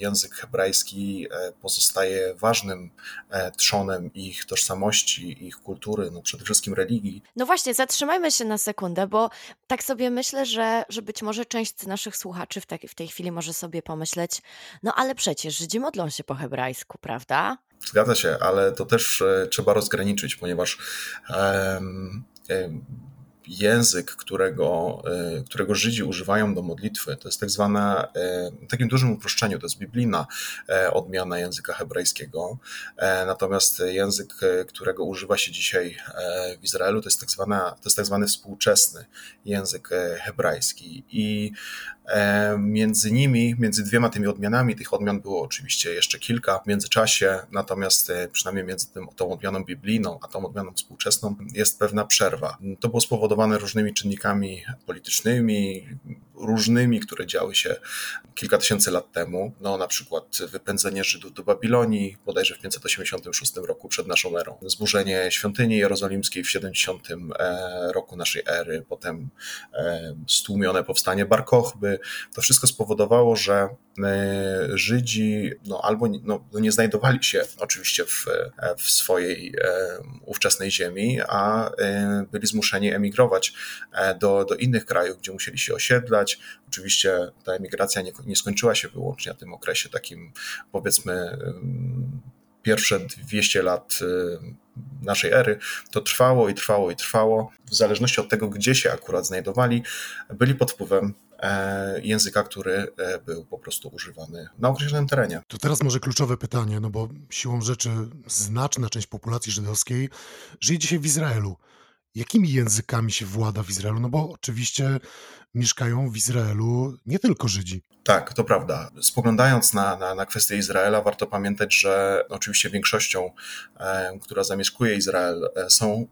[SPEAKER 4] język hebrajski e, pozostaje ważnym e, trzonem ich tożsamości, ich kultury, no przede wszystkim religii.
[SPEAKER 2] No właśnie, zatrzymajmy się na sekundę, bo tak sobie myślę, że, że być może część naszych słuchaczy w, tej, w tej chwili może sobie pomyśleć, no ale przecież Żydzi modlą się po hebrajsku, prawda?
[SPEAKER 4] Zgadza się, ale to też e, trzeba rozgraniczyć, ponieważ um, um, język, którego, e, którego Żydzi używają do modlitwy, to jest tak zwana, e, w takim dużym uproszczeniu, to jest biblijna e, odmiana języka hebrajskiego. Natomiast język, którego używa się dzisiaj w Izraelu, to jest tak, zwana, to jest tak zwany współczesny język hebrajski. I Między nimi, między dwiema tymi odmianami, tych odmian było oczywiście jeszcze kilka w międzyczasie, natomiast przynajmniej między tym, tą odmianą biblijną, a tą odmianą współczesną jest pewna przerwa. To było spowodowane spowodowane różnymi czynnikami politycznymi, różnymi, które działy się kilka tysięcy lat temu. No, na przykład wypędzenie Żydów do Babilonii, bodajże w 586 roku przed naszą erą, zburzenie świątyni jerozolimskiej w 70 e, roku naszej ery, potem e, stłumione powstanie Bar Kochby. To wszystko spowodowało, że e, Żydzi no, albo no, no, nie znajdowali się oczywiście w, w swojej ówczesnej ziemi, a byli zmuszeni emigrować do, do innych krajów, gdzie musieli się osiedlać. Oczywiście ta emigracja nie, nie skończyła się wyłącznie na tym okresie takim, powiedzmy, pierwsze 200 lat y, naszej ery, to trwało i trwało i trwało. W zależności od tego, gdzie się akurat znajdowali, byli pod wpływem e, języka, który e, był po prostu używany na określonym terenie.
[SPEAKER 1] To teraz może kluczowe pytanie, no bo siłą rzeczy znaczna część populacji żydowskiej żyje dzisiaj w Izraelu. Jakimi językami się włada w Izraelu? No bo oczywiście mieszkają w Izraelu nie tylko Żydzi.
[SPEAKER 4] Tak, to prawda. Spoglądając na, na, na kwestię Izraela, warto pamiętać, że oczywiście większością, e, która zamieszkuje Izrael, e, są,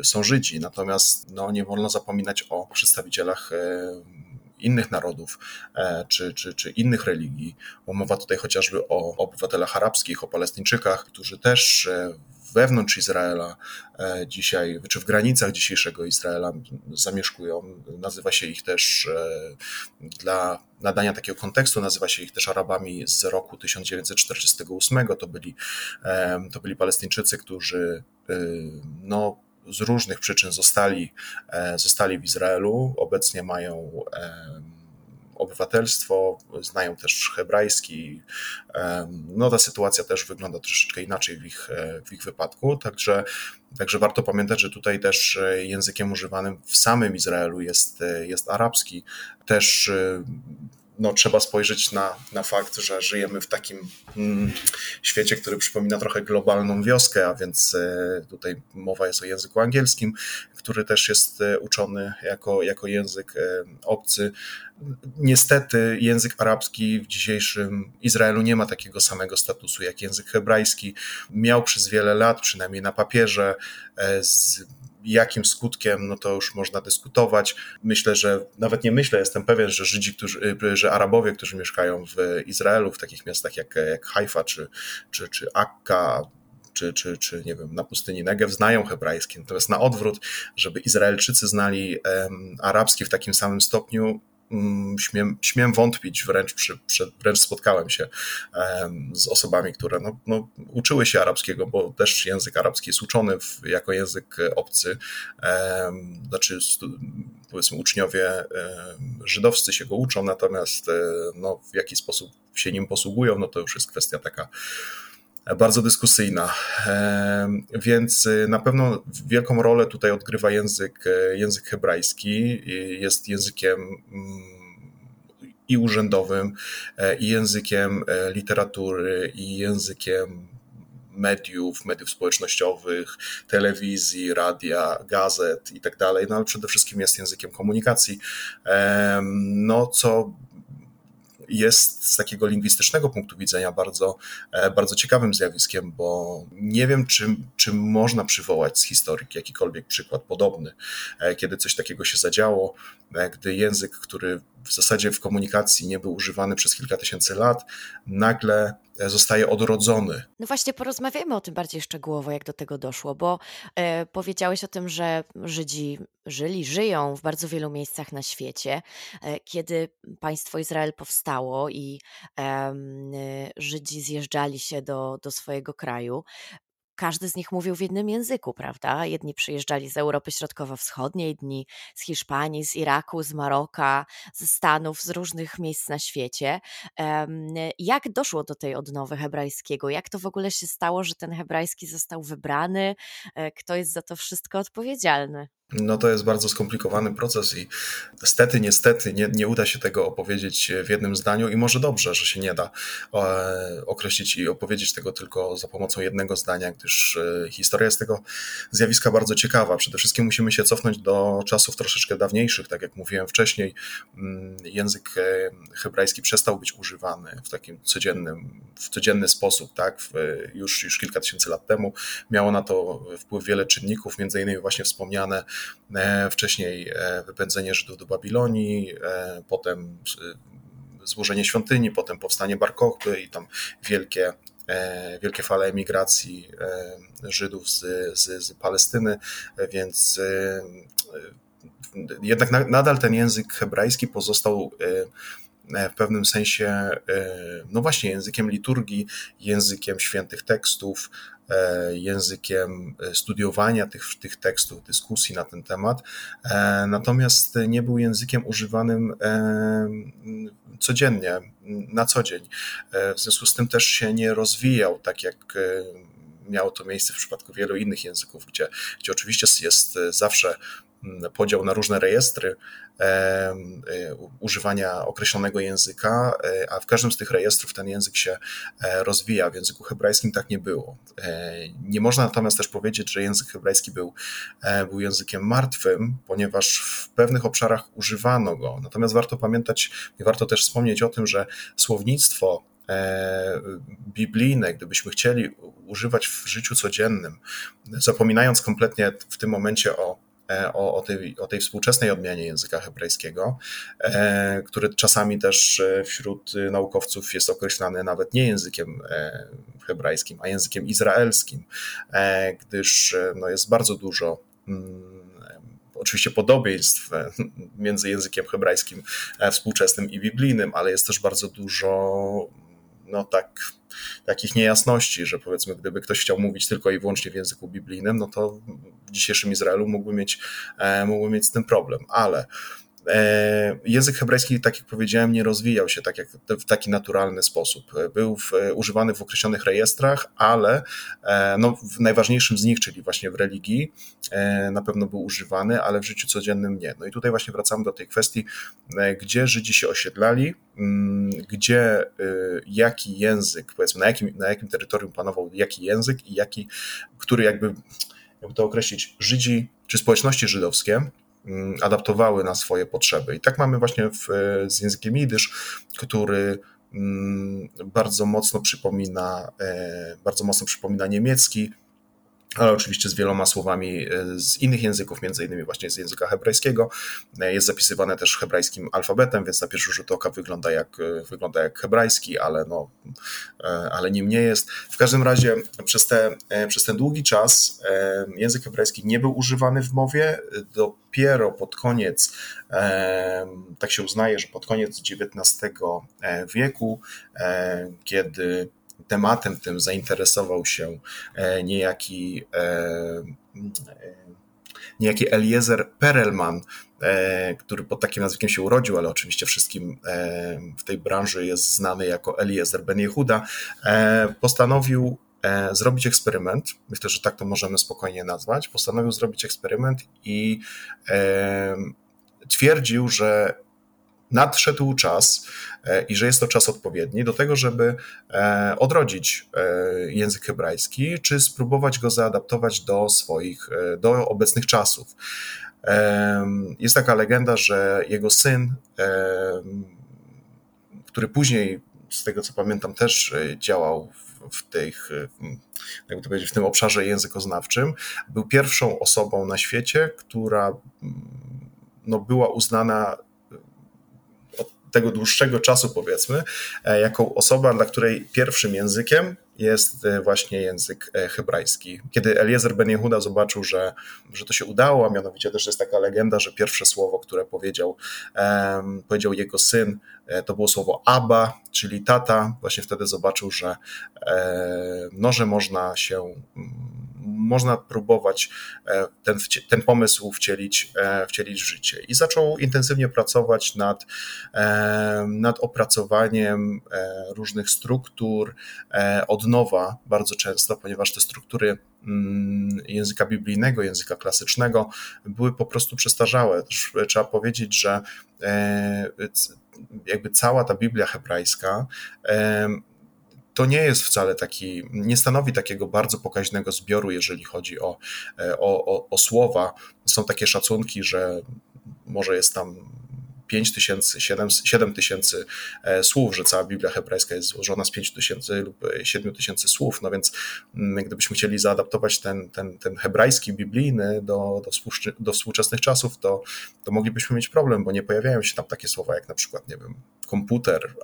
[SPEAKER 4] e, są Żydzi, natomiast no, nie wolno zapominać o przedstawicielach e, innych narodów e, czy, czy, czy innych religii. Mowa tutaj chociażby o obywatelach arabskich, o Palestyńczykach, którzy też e, wewnątrz Izraela e, dzisiaj, czy w granicach dzisiejszego Izraela zamieszkują. Nazywa się ich też dla nadania takiego kontekstu, nazywa się ich też Arabami z roku 1948. To byli, to byli Palestyńczycy, którzy no, z różnych przyczyn zostali, e, zostali w Izraelu. Obecnie mają obywatelstwo, znają też hebrajski. No ta sytuacja też wygląda troszeczkę inaczej w ich, e, w ich wypadku, także, także warto pamiętać, że tutaj też e, językiem używanym w samym Izraelu jest, jest arabski. Też no, trzeba spojrzeć na, na fakt, że żyjemy w takim mm, świecie, który przypomina trochę globalną wioskę, a więc e, tutaj mowa jest o języku angielskim, który też jest e, uczony jako, jako język e, obcy. Niestety język arabski w dzisiejszym Izraelu nie ma takiego samego statusu jak język hebrajski. Miał przez wiele lat, przynajmniej na papierze, z jakim skutkiem, no to już można dyskutować. Myślę, że nawet nie myślę, jestem pewien, że Żydzi, którzy, że Arabowie, którzy mieszkają w Izraelu, w takich miastach jak, jak Haifa czy, czy, czy Akka, czy, czy, czy nie wiem, na pustyni Negev znają hebrajski, natomiast na odwrót, żeby Izraelczycy znali um, arabski w takim samym stopniu, śmiem, śmiem wątpić, wręcz, przy, przy, wręcz spotkałem się z osobami, które no, no, uczyły się arabskiego, bo też język arabski jest uczony w, jako język obcy. Znaczy, powiedzmy, uczniowie żydowscy się go uczą, natomiast e, no, w jaki sposób się nim posługują, no to już jest kwestia taka bardzo dyskusyjna. Więc y, na pewno wielką rolę tutaj odgrywa język, e, język hebrajski. Jest językiem mm, i urzędowym, e, i językiem e, literatury, i językiem mediów, mediów społecznościowych, telewizji, radia, gazet i tak dalej, no ale przede wszystkim jest językiem komunikacji, no co jest z takiego lingwistycznego punktu widzenia bardzo, e, bardzo ciekawym zjawiskiem, bo nie wiem, czy, czy można przywołać z historii jakikolwiek przykład podobny, e, kiedy coś takiego się zadziało, gdy język, który w zasadzie w komunikacji nie był używany przez kilka tysięcy lat, nagle zostaje odrodzony.
[SPEAKER 2] No właśnie, porozmawiajmy o tym bardziej szczegółowo, jak do tego doszło, bo e, powiedziałeś o tym, że Żydzi żyli, żyją w bardzo wielu miejscach na świecie. E, kiedy państwo Izrael powstało i e, Żydzi zjeżdżali się do, do swojego kraju, każdy z nich mówił w jednym języku, prawda? Jedni przyjeżdżali z Europy Środkowo-Wschodniej, inni z Hiszpanii, z Iraku, z Maroka, ze Stanów, z różnych miejsc na świecie. Jak doszło do tej odnowy hebrajskiego? Jak to w ogóle się stało, że ten hebrajski został wybrany? E, kto jest za to wszystko odpowiedzialny?
[SPEAKER 4] No to jest bardzo skomplikowany proces i niestety, niestety nie, nie uda się tego opowiedzieć w jednym zdaniu i może dobrze, że się nie da e, określić i opowiedzieć tego tylko za pomocą jednego zdania, gdyż e, historia jest tego zjawiska bardzo ciekawa. Przede wszystkim musimy się cofnąć do czasów troszeczkę dawniejszych, tak jak mówiłem wcześniej. Mm, język e, hebrajski przestał być używany w takim codziennym, w codzienny sposób, tak, już, już kilka tysięcy lat temu. Miało na to wpływ wiele czynników, między innymi właśnie wspomniane wcześniej e, wypędzenie Żydów do Babilonii, e, potem złożenie świątyni, potem powstanie Bar Kochby i tam wielkie wielkie fale emigracji Żydów z, z, z Palestyny, więc jednak nadal ten język hebrajski pozostał w pewnym sensie, no właśnie, językiem liturgii, językiem świętych tekstów, E, językiem e, studiowania tych, tych tekstów, dyskusji na ten temat, e, natomiast nie był językiem używanym codziennie, na co dzień. W związku z tym też się nie rozwijał tak jak miało to miejsce w przypadku wielu innych języków, gdzie, gdzie oczywiście jest zawsze podział na różne rejestry e, używania określonego języka, e, a w każdym z tych rejestrów ten język się e, rozwija. W języku hebrajskim tak nie było. Nie można natomiast też powiedzieć, że język hebrajski był, był językiem martwym, ponieważ w pewnych obszarach używano go. Natomiast warto pamiętać i warto też wspomnieć o tym, że słownictwo biblijne, gdybyśmy chcieli używać w życiu codziennym, zapominając kompletnie w tym momencie o o, o, tej, o tej współczesnej odmianie języka hebrajskiego, e, który czasami też e, wśród naukowców jest określany nawet nie językiem hebrajskim, a językiem izraelskim, gdyż no, jest bardzo dużo mm, oczywiście podobieństw między językiem hebrajskim współczesnym i biblijnym, ale jest też bardzo dużo no tak takich niejasności, że powiedzmy, gdyby ktoś chciał mówić tylko i wyłącznie w języku biblijnym, no to w dzisiejszym Izraelu mógłby mieć, e, mógłby mieć z tym problem, ale język hebrajski, tak jak powiedziałem, nie rozwijał się tak jak, w taki naturalny sposób. Był w, używany w określonych rejestrach, ale e, no, w najważniejszym z nich, czyli właśnie w religii, e, na pewno był używany, ale w życiu codziennym nie. No i tutaj właśnie wracamy do tej kwestii, gdzie Żydzi się osiedlali, mm, gdzie jaki język, powiedzmy, na jakim, na jakim terytorium panował jaki język i jaki, który jakby, jakby to określić, Żydzi czy społeczności żydowskie adaptowały na swoje potrzeby. I tak mamy właśnie w, z językiem jidysz, który mm, bardzo mocno przypomina, e, bardzo mocno przypomina niemiecki, ale oczywiście z wieloma słowami z innych języków, między innymi właśnie z języka hebrajskiego. Jest zapisywane też hebrajskim alfabetem, więc na pierwszy rzut oka wygląda jak, wygląda jak hebrajski, ale, no, ale nim nie jest. W każdym razie przez, te, przez ten długi czas język hebrajski nie był używany w mowie. Dopiero pod koniec, tak się uznaje, że pod koniec XIX wieku, kiedy tematem tym zainteresował się e, niejaki, e, e, niejaki Eliezer Perelman, który pod takim nazwiskiem się urodził, ale oczywiście wszystkim w tej branży jest znany jako Eliezer Ben Yehuda, postanowił zrobić eksperyment, myślę, że tak to możemy spokojnie nazwać, postanowił zrobić eksperyment i twierdził, że nadszedł czas e, i że jest to czas odpowiedni do tego, żeby e, odrodzić e, język hebrajski, czy spróbować go zaadaptować do swoich, do obecnych czasów. Jest taka legenda, że jego syn, który później, z tego co pamiętam, też działał w, tych, jakby to powiedzieć, w tym obszarze językoznawczym, był pierwszą osobą na świecie, która no, była uznana tego dłuższego czasu, powiedzmy, e, jako osoba, dla której pierwszym językiem jest e, właśnie język e, hebrajski. Kiedy Eliezer Ben Yehuda zobaczył, że, że to się udało, a mianowicie też jest taka legenda, że pierwsze słowo, które powiedział, um, powiedział jego syn, to było słowo Abba, czyli tata, właśnie wtedy zobaczył, że, no, że można się można próbować e, ten, ten pomysł wcielić, e, wcielić w życie. I zaczął intensywnie pracować nad, e, nad opracowaniem różnych struktur od nowa bardzo często, ponieważ te struktury mm, języka biblijnego, języka klasycznego były po prostu przestarzałe. Trzeba powiedzieć, że jakby cała ta Biblia hebrajska to nie jest wcale taki, nie stanowi takiego bardzo pokaźnego zbioru, jeżeli chodzi o, e, o, o, o słowa. Są takie szacunki, że może jest tam 5 tysięcy, 7 tysięcy e, słów, że cała Biblia hebrajska jest złożona z 5 tysięcy lub 7 tysięcy słów, no więc mm, gdybyśmy chcieli zaadaptować ten, ten, ten hebrajski biblijny do, do, do współczesnych czasów, to, to moglibyśmy mieć problem, bo nie pojawiają się tam takie słowa jak na przykład, nie wiem, komputer,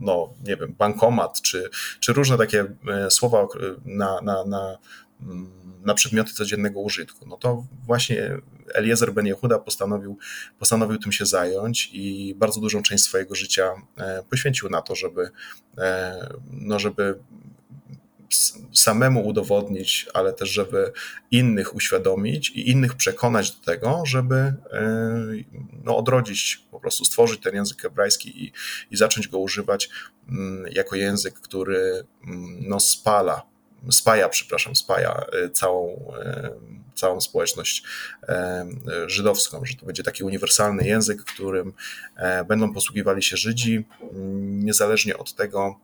[SPEAKER 4] no nie wiem, bankomat, czy, czy różne takie e, słowa na, na, na na przedmioty codziennego użytku. No to właśnie Eliezer Ben Yehuda postanowił, postanowił tym się zająć i bardzo dużą część swojego życia e, poświęcił na to, żeby, e, no żeby samemu udowodnić, ale też, żeby innych uświadomić i innych przekonać do tego, żeby e, no, odrodzić, po prostu stworzyć ten język hebrajski i, i zacząć go używać mm, jako język, który mm, no, spala spaja, przepraszam, spaja y, całą, y, całą społeczność y, żydowską, że to będzie taki uniwersalny język, którym e, będą posługiwali się Żydzi, mm, niezależnie od tego,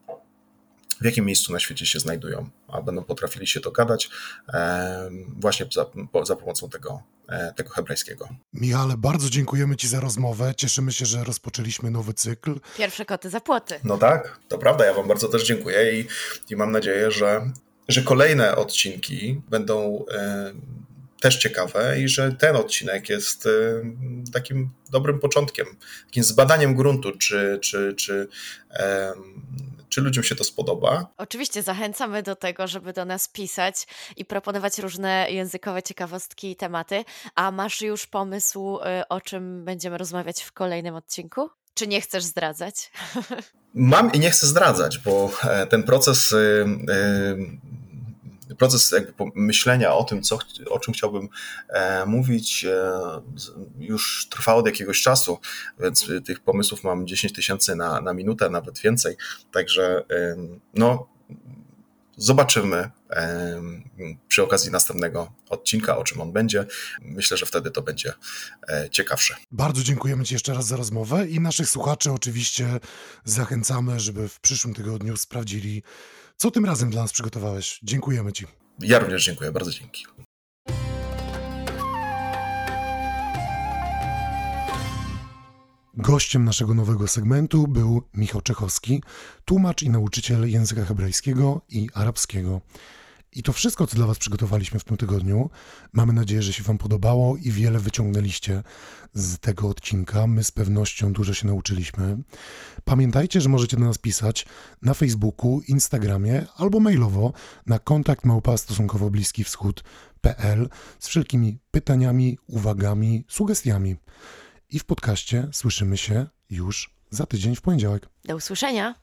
[SPEAKER 4] w jakim miejscu na świecie się znajdują, a będą potrafili się dogadać e, właśnie za, za pomocą tego, e, tego hebrajskiego.
[SPEAKER 1] Michale, bardzo dziękujemy Ci za rozmowę. Cieszymy się, że rozpoczęliśmy nowy cykl.
[SPEAKER 2] Pierwsze koty za płoty.
[SPEAKER 4] No tak, to prawda. Ja Wam bardzo też dziękuję i, i mam nadzieję, że że kolejne odcinki będą e, też ciekawe i że ten odcinek jest e, takim dobrym początkiem, takim zbadaniem gruntu, czy, czy, czy, czy ludziom się to spodoba.
[SPEAKER 2] Oczywiście zachęcamy do tego, żeby do nas pisać i proponować różne językowe ciekawostki i tematy. A masz już pomysł, e, o czym będziemy rozmawiać w kolejnym odcinku? Czy nie chcesz zdradzać?
[SPEAKER 4] Mam i nie chcę zdradzać, bo ten proces proces jakby myślenia o tym, co, o czym chciałbym e, mówić, e, już trwa od jakiegoś czasu, więc tych pomysłów mam 10 tysięcy na, na minutę, nawet więcej. Także e, no, zobaczymy przy okazji następnego odcinka, o czym on będzie. Myślę, że wtedy to będzie ciekawsze.
[SPEAKER 1] Bardzo dziękujemy Ci jeszcze raz za rozmowę i naszych słuchaczy oczywiście zachęcamy, żeby w przyszłym tygodniu sprawdzili co tym razem dla nas przygotowałeś? Dziękujemy Ci.
[SPEAKER 4] Ja również dziękuję, bardzo dzięki.
[SPEAKER 1] Gościem naszego nowego segmentu był Michał Czechowski, tłumacz i nauczyciel języka hebrajskiego i arabskiego. I to wszystko, co dla Was przygotowaliśmy w tym tygodniu. Mamy nadzieję, że się Wam podobało i wiele wyciągnęliście z tego odcinka. My z pewnością dużo się nauczyliśmy. Pamiętajcie, że możecie do nas pisać na Facebooku, Instagramie albo mailowo na kontakt małpa stosunkowo bliski wschód.pl z wszelkimi pytaniami, uwagami, sugestiami. I w podcaście słyszymy się już za tydzień w poniedziałek.
[SPEAKER 2] Do usłyszenia.